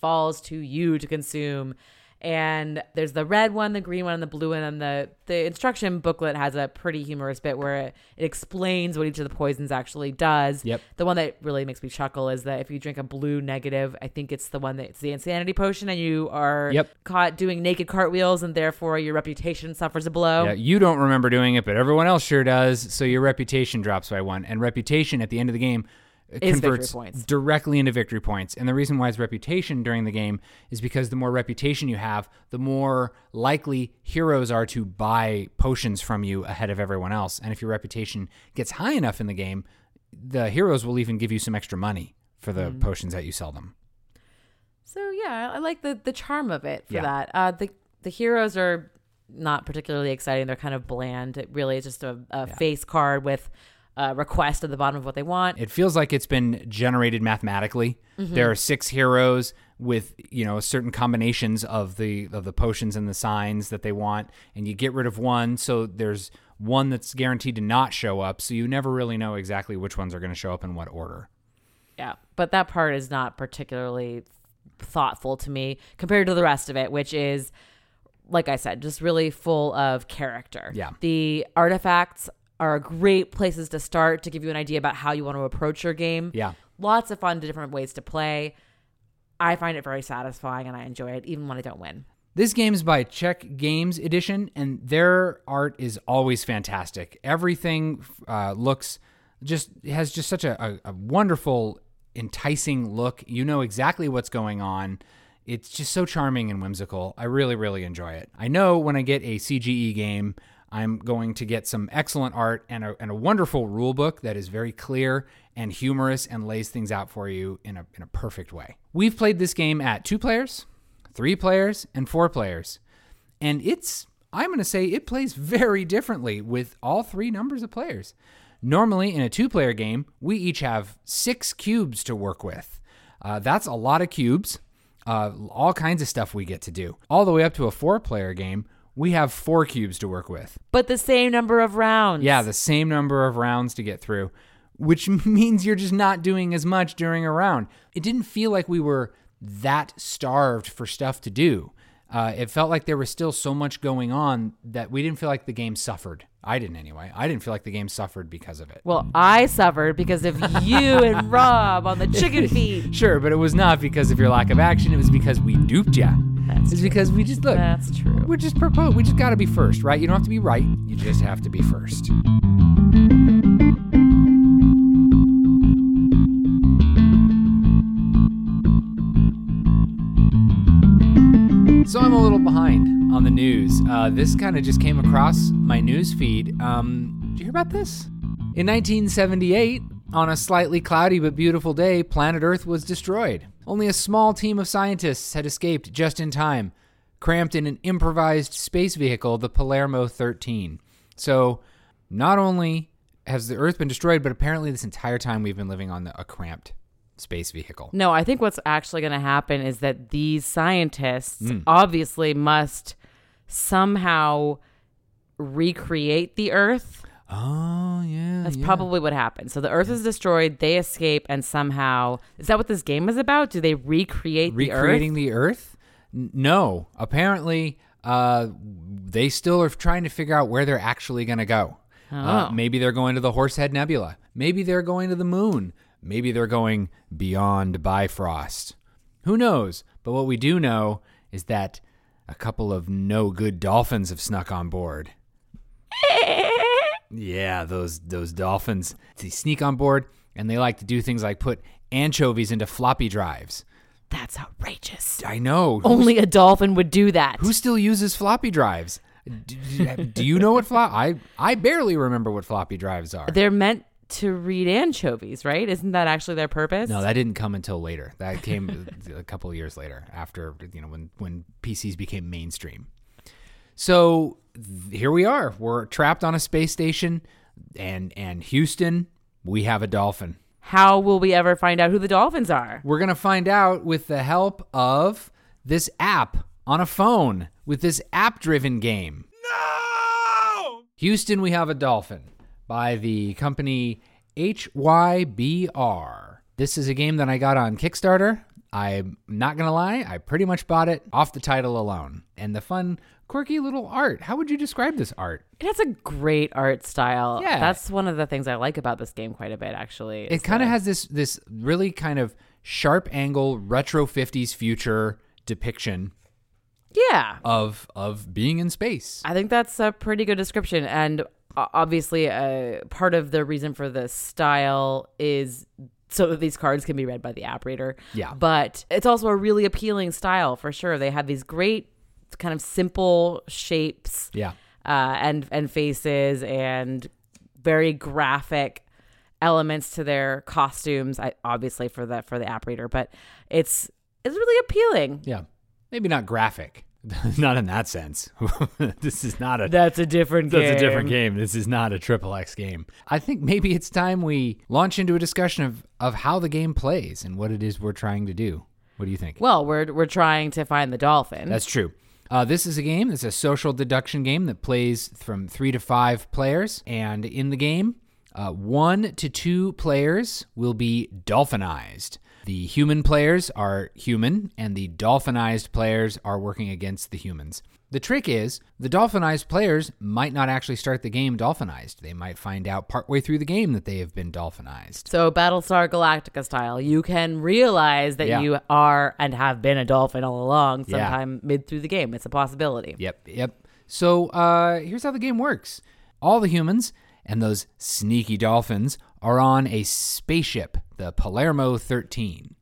falls to you to consume. And there's the red one, the green one, and the blue one. And the, the instruction booklet has a pretty humorous bit where it, it explains what each of the poisons actually does. Yep. The one that really makes me chuckle is that if you drink a blue negative, I think it's the one that's the insanity potion, and you are Yep. caught doing naked cartwheels, and therefore your reputation suffers a blow. Yeah, you don't remember doing it, but everyone else sure does. So your reputation drops by one. And reputation at the end of the game converts points. directly into victory points. And the reason why it's reputation during the game is because the more reputation you have, the more likely heroes are to buy potions from you ahead of everyone else. And if your reputation gets high enough in the game, the heroes will even give you some extra money for the Mm. potions that you sell them. So yeah, I like the the charm of it for Yeah. that. Uh, the the heroes are not particularly exciting. They're kind of bland. It really is just a, a face card with a request at the bottom of what they want. It feels like it's been generated mathematically. Mm-hmm. There are six heroes with you know certain combinations of the of the potions and the signs that they want, and you get rid of one, so there's one that's guaranteed to not show up. So you never really know exactly which ones are going to show up in what order. Yeah, but that part is not particularly thoughtful to me compared to the rest of it, which is, like I said, just really full of character. Yeah. The artifacts are great places to start to give you an idea about how you want to approach your game. Yeah. Lots of fun different ways to play. I find it very satisfying and I enjoy it even when I don't win. This game is by Czech Games Edition, and their art is always fantastic. Everything uh, looks just has just such a, a, a wonderful, enticing look. You know exactly what's going on. It's just so charming and whimsical. I really, really enjoy it. I know when I get a CGE game, I'm going to get some excellent art and a, and a wonderful rule book that is very clear and humorous and lays things out for you in a, in a perfect way. We've played this game at two players, three players, and four players. And it's, I'm going to say, it plays very differently with all three numbers of players. Normally, in a two player game, we each have six cubes to work with. Uh, that's a lot of cubes, uh, all kinds of stuff we get to do. All the way up to a four player game, we have four cubes to work with. But the same number of rounds. Yeah, the same number of rounds to get through, which means you're just not doing as much during a round. It didn't feel like we were that starved for stuff to do. Uh, it felt like there was still so much going on that we didn't feel like the game suffered. I didn't anyway. I didn't feel like the game suffered because of it. Well, I suffered because of you and Rob on the chicken feed. Sure, but it was not because of your lack of action. It was because we duped you. That's It's because we just look. That's true. We're just propose. We just got to be first, right? You don't have to be right. You just have to be first. So I'm a little behind on the news. Uh, this kind of just came across my news feed. Um, did you hear about this? In 1978, on a slightly cloudy but beautiful day, planet Earth was destroyed. Only a small team of scientists had escaped just in time, cramped in an improvised space vehicle, the Palermo 13. So, not only has the Earth been destroyed, but apparently this entire time we've been living on the, a cramped space vehicle. No, I think what's actually going to happen is that these scientists Hmm. obviously must somehow recreate the Earth. Oh, yeah. That's yeah. probably what happened. So the Earth is destroyed, they escape, and somehow is that what this game is about? Do they recreate the Earth? recreating the Earth? No, apparently uh, they still are trying to figure out where they're actually going to go. Uh, Oh. maybe they're going to the Horsehead Nebula. Maybe they're going to the moon. Maybe they're going beyond Bifrost. Who knows? But what we do know is that a couple of no good dolphins have snuck on board. Yeah, those those dolphins. They sneak on board and they like to do things like put anchovies into floppy drives. That's outrageous. I know. Only a dolphin would do that. Who still uses floppy drives? Do, do you know what flop? I I barely remember what floppy drives are. They're meant to read anchovies, right? Isn't that actually their purpose? No, that didn't come until later. That came a couple of years later, after you know when when PCs became mainstream. So here we are. We're trapped on a space station, and and Houston, we have a dolphin. How will we ever find out who the dolphins are? We're gonna find out with the help of this app on a phone with this app-driven game. No! Houston, we have a dolphin by the company HYBR. This is a game that I got on Kickstarter. I'm not gonna lie, I pretty much bought it off the title alone. And the fun, quirky little art. How would you describe this art? It has a great art style. Yeah. That's one of the things I like about this game quite a bit, actually. It kind of has this this really kind of sharp angle retro 50s future depiction Yeah. of of being in space. I think that's a pretty good description. And obviously, uh, part of the reason for the style is so that these cards can be read by the app reader. Yeah. But it's also a really appealing style for sure. They have these great kind of simple shapes Yeah. uh, and and faces and very graphic elements to their costumes. I, obviously for the for the app reader, but it's it's really appealing. Yeah. Maybe not graphic. not in that sense. this is not a That's a different That's a different game. This is not a triple X game. I think maybe it's time we launch into a discussion of, of how the game plays and what it is we're trying to do. What do you think? Well, we're we're trying to find the dolphin. That's true. Uh, this is a game. It's a social deduction game that plays from three to five players. And in the game, uh, one to two players will be dolphinized. The human players are human, and the dolphinized players are working against the humans. The trick is, the dolphinized players might not actually start the game dolphinized. They might find out partway through the game that they have been dolphinized. so Battlestar Galactica style. You can realize that Yeah. you are and have been a dolphin all along Yeah. sometime mid through the game. It's a possibility. Yep, yep. So uh, here's how the game works all the humans and those sneaky dolphins are on a spaceship, the Palermo 13.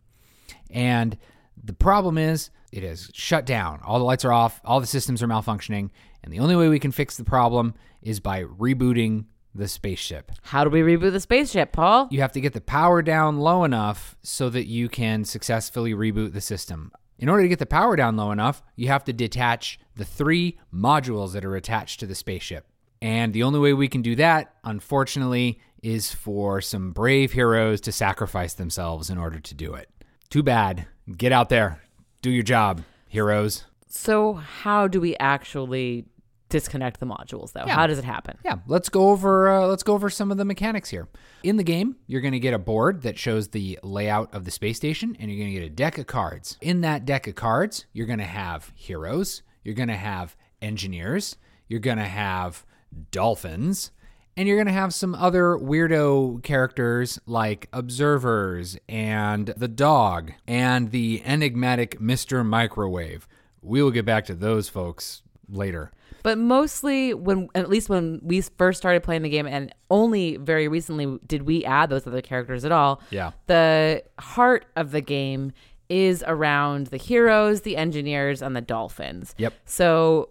And the problem is, it is shut down. All the lights are off, all the systems are malfunctioning, and the only way we can fix the problem is by rebooting the spaceship. How do we reboot the spaceship, Paul? You have to get the power down low enough so that you can successfully reboot the system. In order to get the power down low enough, you have to detach the three modules that are attached to the spaceship. And the only way we can do that, unfortunately, is for some brave heroes to sacrifice themselves in order to do it. Too bad. Get out there. Do your job, heroes. So how do we actually disconnect the modules though? Yeah. How does it happen? Yeah, let's go over uh, let's go over some of the mechanics here. In the game, you're going to get a board that shows the layout of the space station, and you're going to get a deck of cards. In that deck of cards, you're going to have heroes, you're going to have engineers, you're going to have dolphins, and you're going to have some other weirdo characters like observers and the dog and the enigmatic Mr. Microwave. We will get back to those folks later. But mostly when at least when we first started playing the game and only very recently did we add those other characters at all. Yeah. The heart of the game is around the heroes, the engineers and the dolphins. Yep. So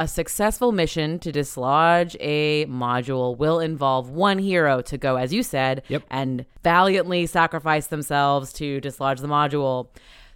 a successful mission to dislodge a module will involve one hero to go, as you said, Yep. and valiantly sacrifice themselves to dislodge the module,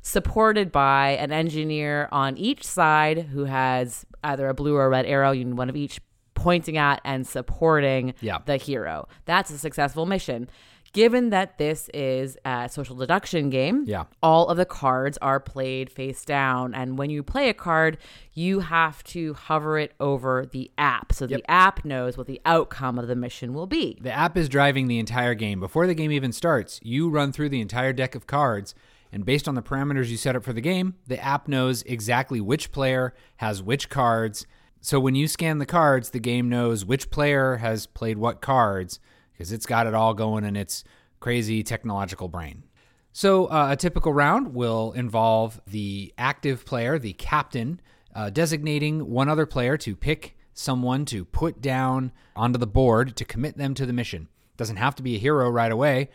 supported by an engineer on each side who has either a blue or a red arrow, one of each, pointing at and supporting Yeah. the hero. That's a successful mission. Given that this is a social deduction game, Yeah. all of the cards are played face down. And when you play a card, you have to hover it over the app so Yep. the app knows what the outcome of the mission will be. The app is driving the entire game. Before the game even starts, you run through the entire deck of cards, and based on the parameters you set up for the game, the app knows exactly which player has which cards. So when you scan the cards, the game knows which player has played what cards because it's got it all going in its crazy technological brain. So, uh, a typical round will involve the active player, the captain, uh, designating one other player to pick someone to put down onto the board to commit them to the mission. Doesn't have to be a hero right away,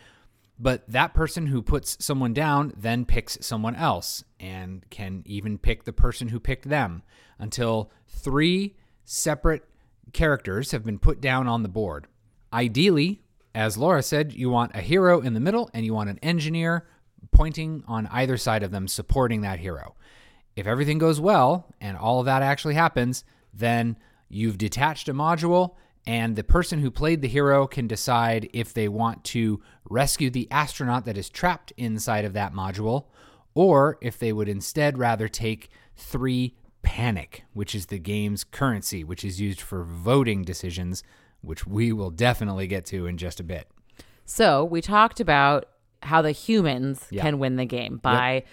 but that person who puts someone down then picks someone else and can even pick the person who picked them until three separate characters have been put down on the board. Ideally, as Laura said, you want a hero in the middle and you want an engineer pointing on either side of them supporting that hero. If everything goes well and all of that actually happens, then you've detached a module and the person who played the hero can decide if they want to rescue the astronaut that is trapped inside of that module or if they would instead rather take 3 panic, which is the game's currency, which is used for voting decisions, which we will definitely get to in just a bit. So we talked about how the humans Yeah. can win the game by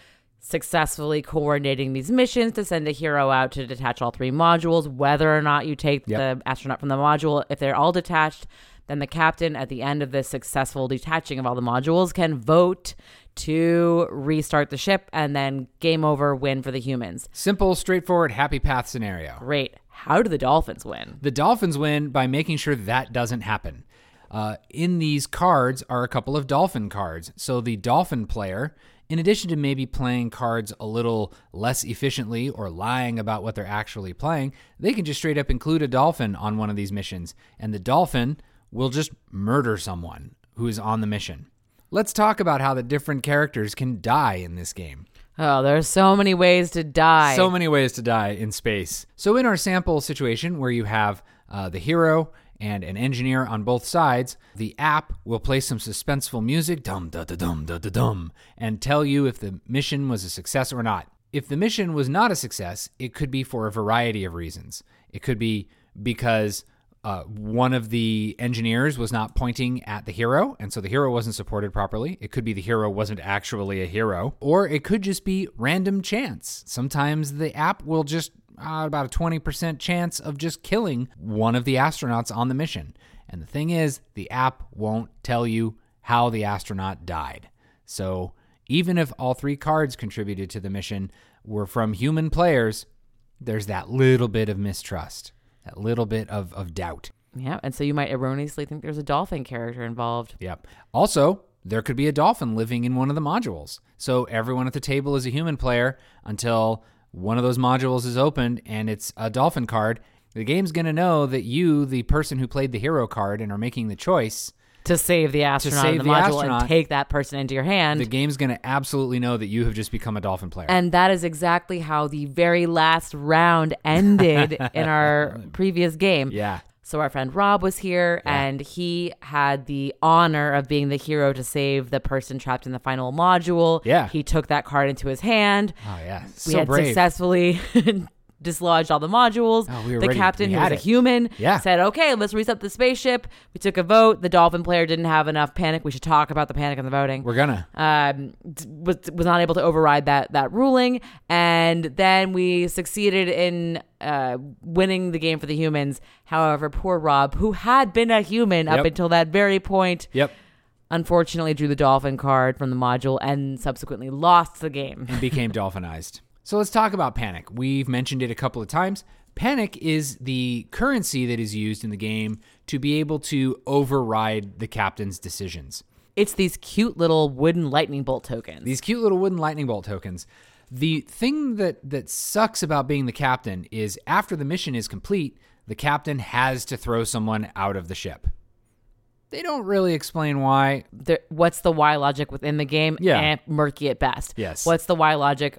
successfully coordinating these missions to send a hero out to detach all three modules, whether or not you take Yep. the astronaut from the module. If they're all detached, then the captain at the end of this successful detaching of all the modules can vote to restart the ship and then game over win for the humans. Simple, straightforward, happy path scenario. Great. How do the dolphins win? The Dolphins win by making sure that doesn't happen. Uh, in these cards are a couple of dolphin cards. So the dolphin player, in addition to maybe playing cards a little less efficiently or lying about what they're actually playing, they can just straight up include a dolphin on one of these missions, and the dolphin will just murder someone who is on the mission. Let's talk about how the different characters can die in this game. Oh, there's so many ways to die. So many ways to die in space. So, in our sample situation where you have uh, the hero and an engineer on both sides, the app will play some suspenseful music, dum da da dum da da dum, and tell you if the mission was a success or not. If the mission was not a success, it could be for a variety of reasons. It could be because uh, one of the engineers was not pointing at the hero, and so the hero wasn't supported properly. It could be the hero wasn't actually a hero, or it could just be random chance. Sometimes the app will just uh, about a 20% chance of just killing one of the astronauts on the mission. And the thing is, the app won't tell you how the astronaut died. So even if all three cards contributed to the mission were from human players, there's that little bit of mistrust, that little bit of, of doubt. Yeah, and so you might erroneously think there's a dolphin character involved. Yep. Also, there could be a dolphin living in one of the modules. So everyone at the table is a human player until one of those modules is opened and it's a dolphin card. The game's going to know that you, the person who played the hero card and are making the choice, To save the astronaut save in the, the module astronaut. and take that person into your hand. the game's going to absolutely know that you have just become a dolphin player. and that is exactly how the very last round ended in our previous game. yeah. So our friend Rob was here and he had the honor of being the hero to save the person trapped in the final module. Yeah. He took that card into his hand. Oh, yeah. So We had brave. successfully dislodged all the modules. Oh, we the ready. captain, We who was had a human, Yeah. said, "Okay, let's reset the spaceship." We took a vote. The dolphin player didn't have enough panic. We should talk about the panic in the voting. We're going to. um, was was not able to override that that ruling, and then we succeeded in uh, winning the game for the humans. However, poor Rob, who had been a human up until that very point, Yep. unfortunately drew the dolphin card from the module and subsequently lost the game. and became dolphinized. So let's talk about panic. We've mentioned it a couple of times. Panic is the currency that is used in the game to be able to override the captain's decisions. It's these cute little wooden lightning bolt tokens. These cute little wooden lightning bolt tokens. The thing that that sucks about being the captain is after the mission is complete, the captain has to throw someone out of the ship. They don't really explain why. There- what's the Y logic within the game? Yeah. Eh, murky at best. Yes. What's the Y logic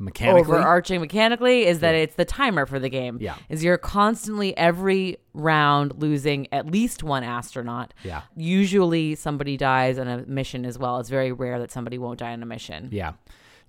Mechanically, overarching mechanically is that it's the timer for the game. Yeah. Is you're constantly every round losing at least one astronaut. Yeah. Usually somebody dies on a mission as well. It's very rare that somebody won't die on a mission. Yeah.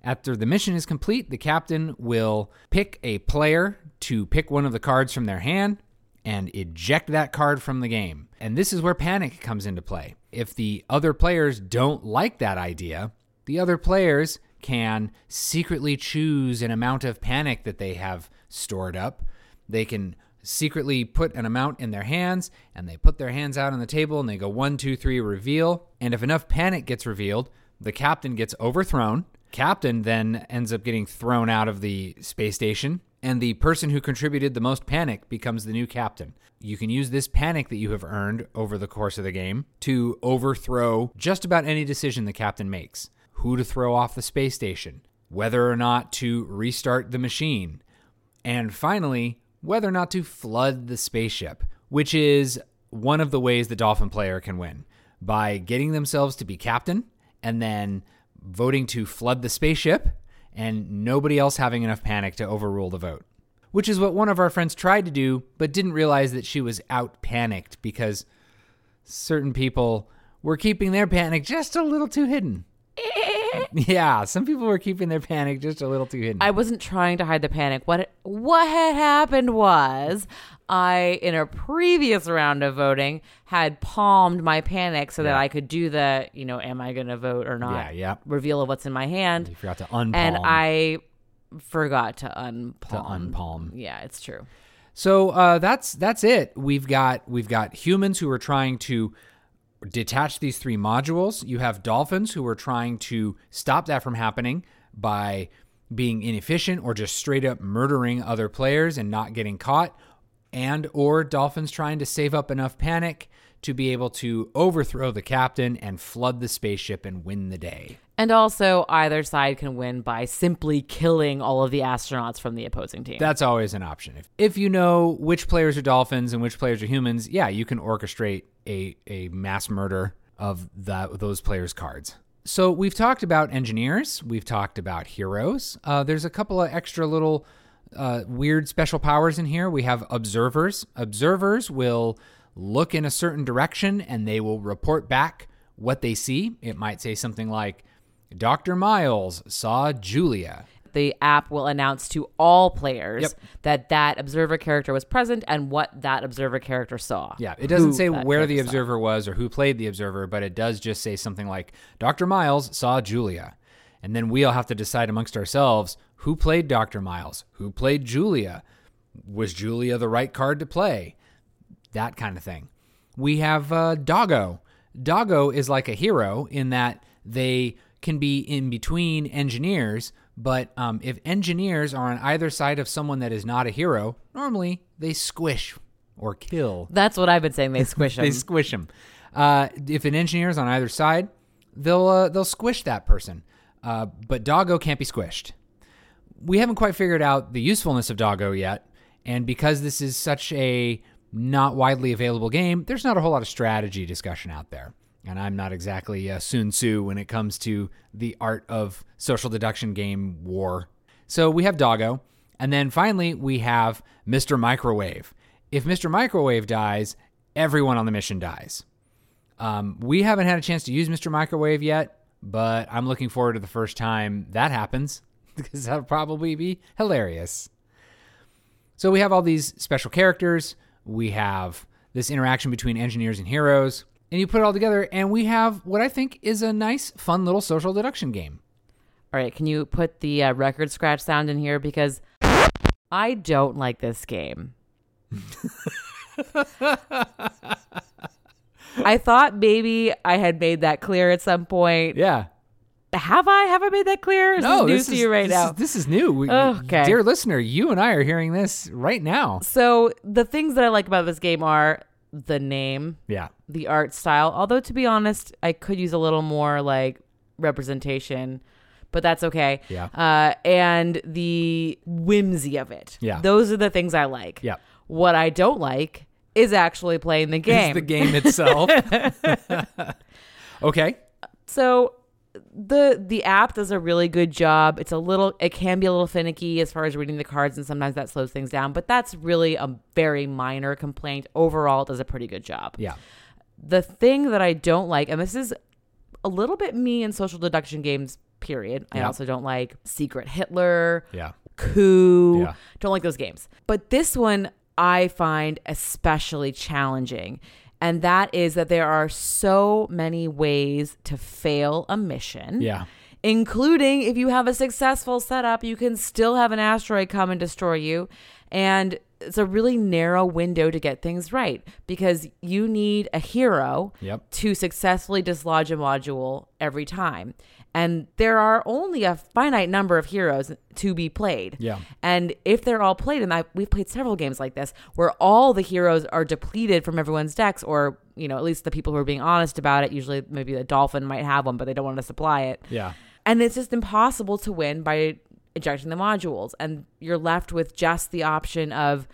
After the mission is complete, the captain will pick a player to pick one of the cards from their hand and eject that card from the game. And this is where panic comes into play. If the other players don't like that idea, the other players can secretly choose an amount of panic that they have stored up. They can secretly put an amount in their hands and they put their hands out on the table and they go one, two, three, reveal. And if enough panic gets revealed, the captain gets overthrown. Captain then ends up getting thrown out of the space station, and the person who contributed the most panic becomes the new captain. You can use this panic that you have earned over the course of the game to overthrow just about any decision the captain makes who to throw off the space station, whether or not to restart the machine, and finally, whether or not to flood the spaceship, which is one of the ways the Dolphin player can win by getting themselves to be captain and then voting to flood the spaceship and nobody else having enough panic to overrule the vote. Which is what one of our friends tried to do, but didn't realize that she was out panicked because certain people were keeping their panic just a little too hidden. yeah, some people were keeping their panic just a little too hidden. I wasn't trying to hide the panic. What what had happened was I in a previous round of voting had palmed my panic so that I could do the, you know, am I going to vote or not? Yeah, yeah. Reveal of what's in my hand. you forgot to unpalm. And I forgot to unpalm. to unpalm. Yeah, it's true. So uh, that's that's it. We've got we've got humans who are trying to detach these three modules. You have dolphins who are trying to stop that from happening by being inefficient or just straight up murdering other players and not getting caught. and or dolphins trying to save up enough panic to be able to overthrow the captain and flood the spaceship and win the day. And also, either side can win by simply killing all of the astronauts from the opposing team. That's always an option. If, if you know which players are dolphins and which players are humans, yeah, you can orchestrate a, a mass murder of that, those players' cards. So we've talked about engineers, we've talked about heroes. Uh, there's a couple of extra little uh, weird special powers in here. We have observers. Observers will look in a certain direction and they will report back what they see. It might say something like, Dr. Miles saw Julia. the app will announce to all players Yep. that that observer character was present and what that observer character saw. Yeah, it doesn't say where the character saw. observer was or who played the observer, but it does just say something like Dr. Miles saw Julia. And then we all have to decide amongst ourselves who played Dr. Miles, who played Julia. Was Julia the right card to play? That kind of thing. We have uh, Doggo. Doggo is like a hero in that they can be in between engineers, but um, if engineers are on either side of someone that is not a hero, normally they squish or kill. That's what I've been saying. They squish them. They squish them. Uh, if an engineer is on either side, they'll uh, they'll squish that person. Uh, but Doggo can't be squished. We haven't quite figured out the usefulness of Doggo yet, and because this is such a not widely available game, there's not a whole lot of strategy discussion out there. And I'm not exactly a Sun Tzu when it comes to the art of social deduction game war. So we have Doggo, and then finally we have Mr. Microwave. If Mr. Microwave dies, everyone on the mission dies. Um, we haven't had a chance to use Mr. Microwave yet, but I'm looking forward to the first time that happens because that'll probably be hilarious. So we have all these special characters. We have this interaction between engineers and heroes. And you put it all together, and we have what I think is a nice, fun little social deduction game. All right, can you put the uh, record scratch sound in here because I don't like this game. I thought maybe I had made that clear at some point. Yeah. Have I? Have I made that clear? Is No, this news this to is, you right this now? Is, this is new. We, Okay. Dear listener, you and I are hearing this right now. so the things that I like about this game are the name, Yeah. the art style. Although to be honest, I could use a little more like representation, but that's okay. Yeah. Uh, and the whimsy of it. Yeah. Those are the things I like. Yeah. What I don't like is actually playing the game. It's the game itself. okay. So the the app does a really good job. It's a little it can be a little finicky as far as reading the cards and sometimes that slows things down, but that's really a very minor complaint. Overall, it does a pretty good job. Yeah. The thing that I don't like, and this is a little bit me in social deduction games, period. I also don't like Secret Hitler, Yeah. Coup. Yeah. Don't like those games. But this one I find especially challenging. And that is that there are so many ways to fail a mission. Yeah. Including if you have a successful setup, you can still have an asteroid come and destroy you. And it's a really narrow window to get things right because you need a hero Yep. to successfully dislodge a module every time. And there are only a finite number of heroes to be played. Yeah. And if they're all played, and I, we've played several games like this, where all the heroes are depleted from everyone's decks, or you know, at least the people who are being honest about it. Usually, maybe the dolphin might have one, but they don't want to supply it. Yeah. And it's just impossible to win by ejecting the modules. And you're left with just the option of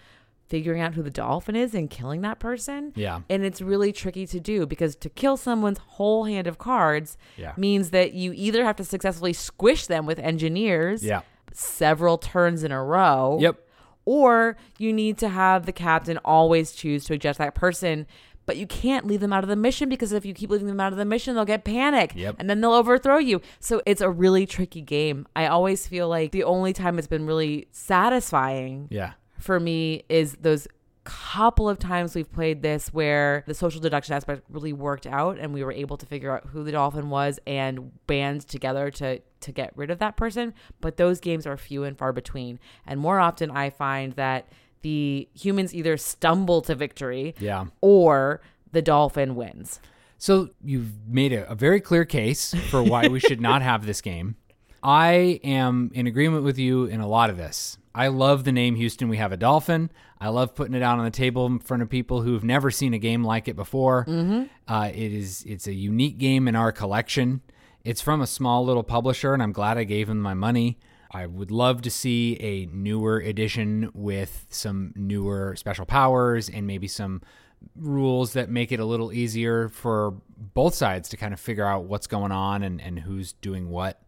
figuring out who the dolphin is and killing that person. Yeah. And it's really tricky to do because to kill someone's whole hand of cards Yeah. means that you either have to successfully squish them with engineers Yeah. several turns in a row. Yep. Or you need to have the captain always choose to eject that person. But you can't leave them out of the mission because if you keep leaving them out of the mission, they'll get panic Yep. and then they'll overthrow you. So it's a really tricky game. I always feel like the only time it's been really satisfying Yeah. For me is those couple of times we've played this where the social deduction aspect really worked out and we were able to figure out who the dolphin was and band together to to get rid of that person but those games are few and far between and more often i find that the humans either stumble to victory Yeah. or the dolphin wins So you've made a, a very clear case for why we should not have this game. I am in agreement with you in a lot of this. I love the name Houston. We have a dolphin. I love putting it out on the table in front of people who've never seen a game like it before. Mm-hmm. Uh, it is it's a unique game in our collection. It's from a small little publisher, and I'm glad I gave him my money. I would love to see a newer edition with some newer special powers and maybe some rules that make it a little easier for both sides to kind of figure out what's going on and, and who's doing what.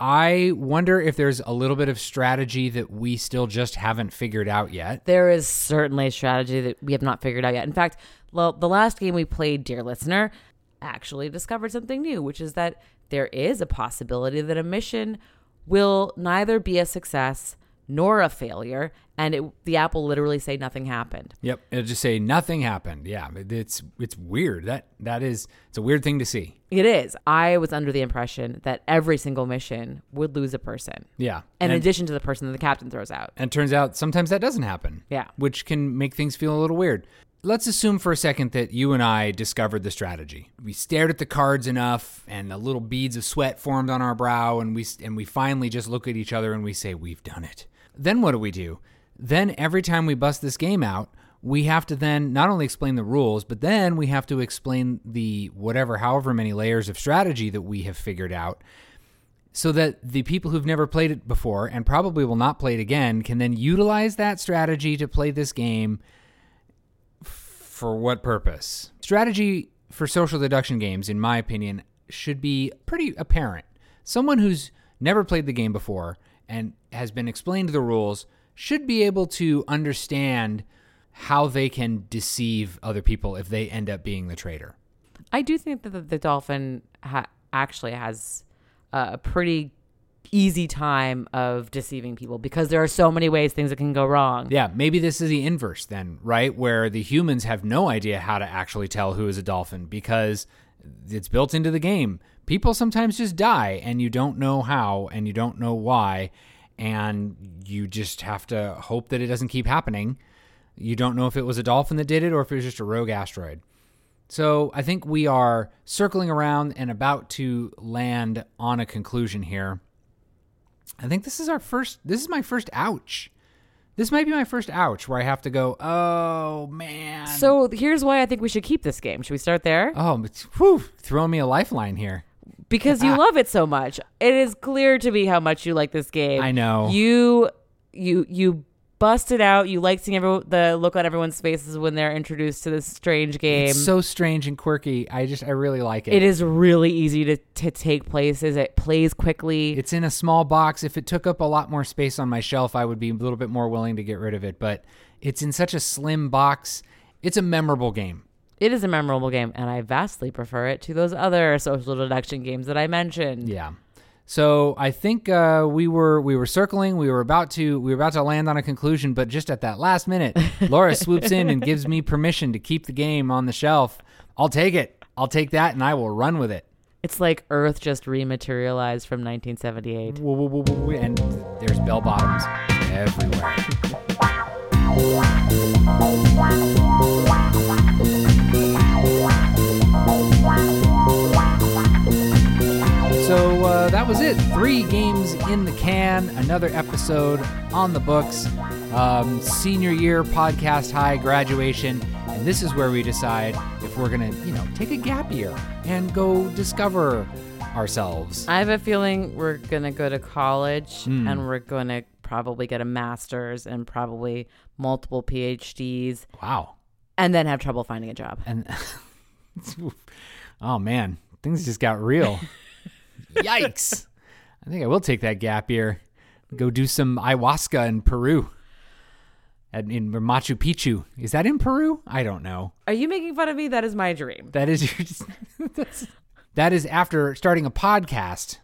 I wonder if there's a little bit of strategy that we still just haven't figured out yet. There is certainly a strategy that we have not figured out yet. In fact, well, the last game we played, dear listener, actually discovered something new, which is that there is a possibility that a mission will neither be a success nor a failure and it, the app will literally say nothing happened Yep, it'll just say nothing happened. Yeah, it's it's weird. That that is it's a weird thing to see. it is i was under the impression that every single mission would lose a person Yeah, in and, addition to the person that the captain throws out and it turns out sometimes that doesn't happen. Yeah. which can make things feel a little weird. Let's assume for a second that you and I discovered the strategy. We stared at the cards enough, and the little beads of sweat formed on our brow, and we and we finally just look at each other and we say, "We've done it." Then what do we do? Then every time we bust this game out, we have to then not only explain the rules, but then we have to explain the whatever, however many layers of strategy that we have figured out so that the people who've never played it before and probably will not play it again can then utilize that strategy to play this game for what purpose? Strategy for social deduction games, in my opinion, should be pretty apparent. Someone who's never played the game before and has been explained the rules should be able to understand how they can deceive other people if they end up being the traitor. i do think that the, the dolphin ha- actually has a pretty easy time of deceiving people because there are so many ways things that can go wrong Yeah, maybe this is the inverse then, right? Where the humans have no idea how to actually tell who is a dolphin because it's built into the game. People sometimes just die and you don't know how and you don't know why and you just have to hope that it doesn't keep happening. You don't know if it was a dolphin that did it or if it was just a rogue asteroid. So I think we are circling around and about to land on a conclusion here. I think this is our first. This is my first ouch. This might be my first ouch where I have to go. Oh man. so here's why i think we should keep this game should we start there oh, it's, whew, throwing me a lifeline here. Because you love it so much. It is clear to me how much you like this game. I know. You you you busted it out. You like seeing every, the look on everyone's faces when they're introduced to this strange game. It's so strange and quirky. I just I really like it. it is really easy to, to take places. It plays quickly. It's in a small box. If it took up a lot more space on my shelf, I would be a little bit more willing to get rid of it. But it's in such a slim box. It's a memorable game. It is a memorable game, and I vastly prefer it to those other social deduction games that I mentioned. Yeah. So I think uh, we were we were circling. We were about to we were about to land on a conclusion, but just at that last minute, Laura swoops in and gives me permission to keep the game on the shelf. I'll take it. I'll take that, and I will run with it. It's like Earth just rematerialized from 1978. Woo, woo, woo, woo, woo, And there's bell bottoms everywhere. Three games in the can. Another episode on the books. Um, senior year podcast high graduation, and this is where we decide if we're gonna, you know, take a gap year and go discover ourselves. I have a feeling we're going to go to college Hmm. and we're going to probably get a master's and probably multiple PhDs Wow. and then have trouble finding a job. And oh man, things just got real. Yikes! I think I will take that gap year. Go do some ayahuasca in Peru. At, in Machu Picchu. Is that in Peru? I don't know. Are you making fun of me? That is my dream. That is your. that's, that is after starting a podcast.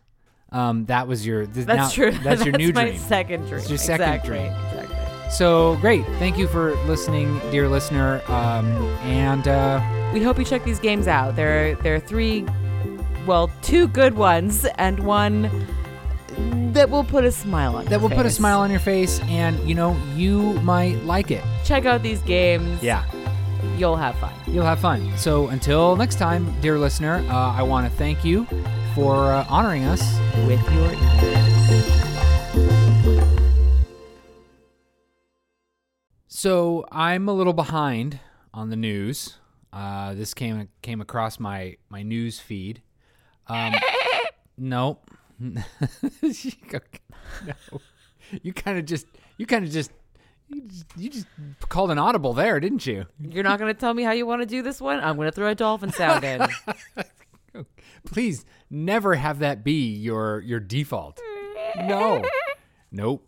Um, that was your. th- That's now- true. That's your new my dream. second dream. It's your second exactly. dream. Exactly. So great. Thank you for listening, dear listener. Um, and uh, We hope you check these games out. There, are, there are three, well, two good ones and one that will put a smile on. that your will put a smile on your face, and you know you might like it. Check out these games. Yeah. you'll have fun. You'll have fun. So until next time, dear listener, uh, I want to thank you for uh, honoring us. with your ears. So I'm a little behind on the news. Uh, this came came across my my news feed. Um, nope. no. You kind of just you kind of just you, just you just called an audible there, didn't you? You're not going to tell me how you want to do this one? I'm going to throw a dolphin sound in. Please never have that be your your default. No. Nope.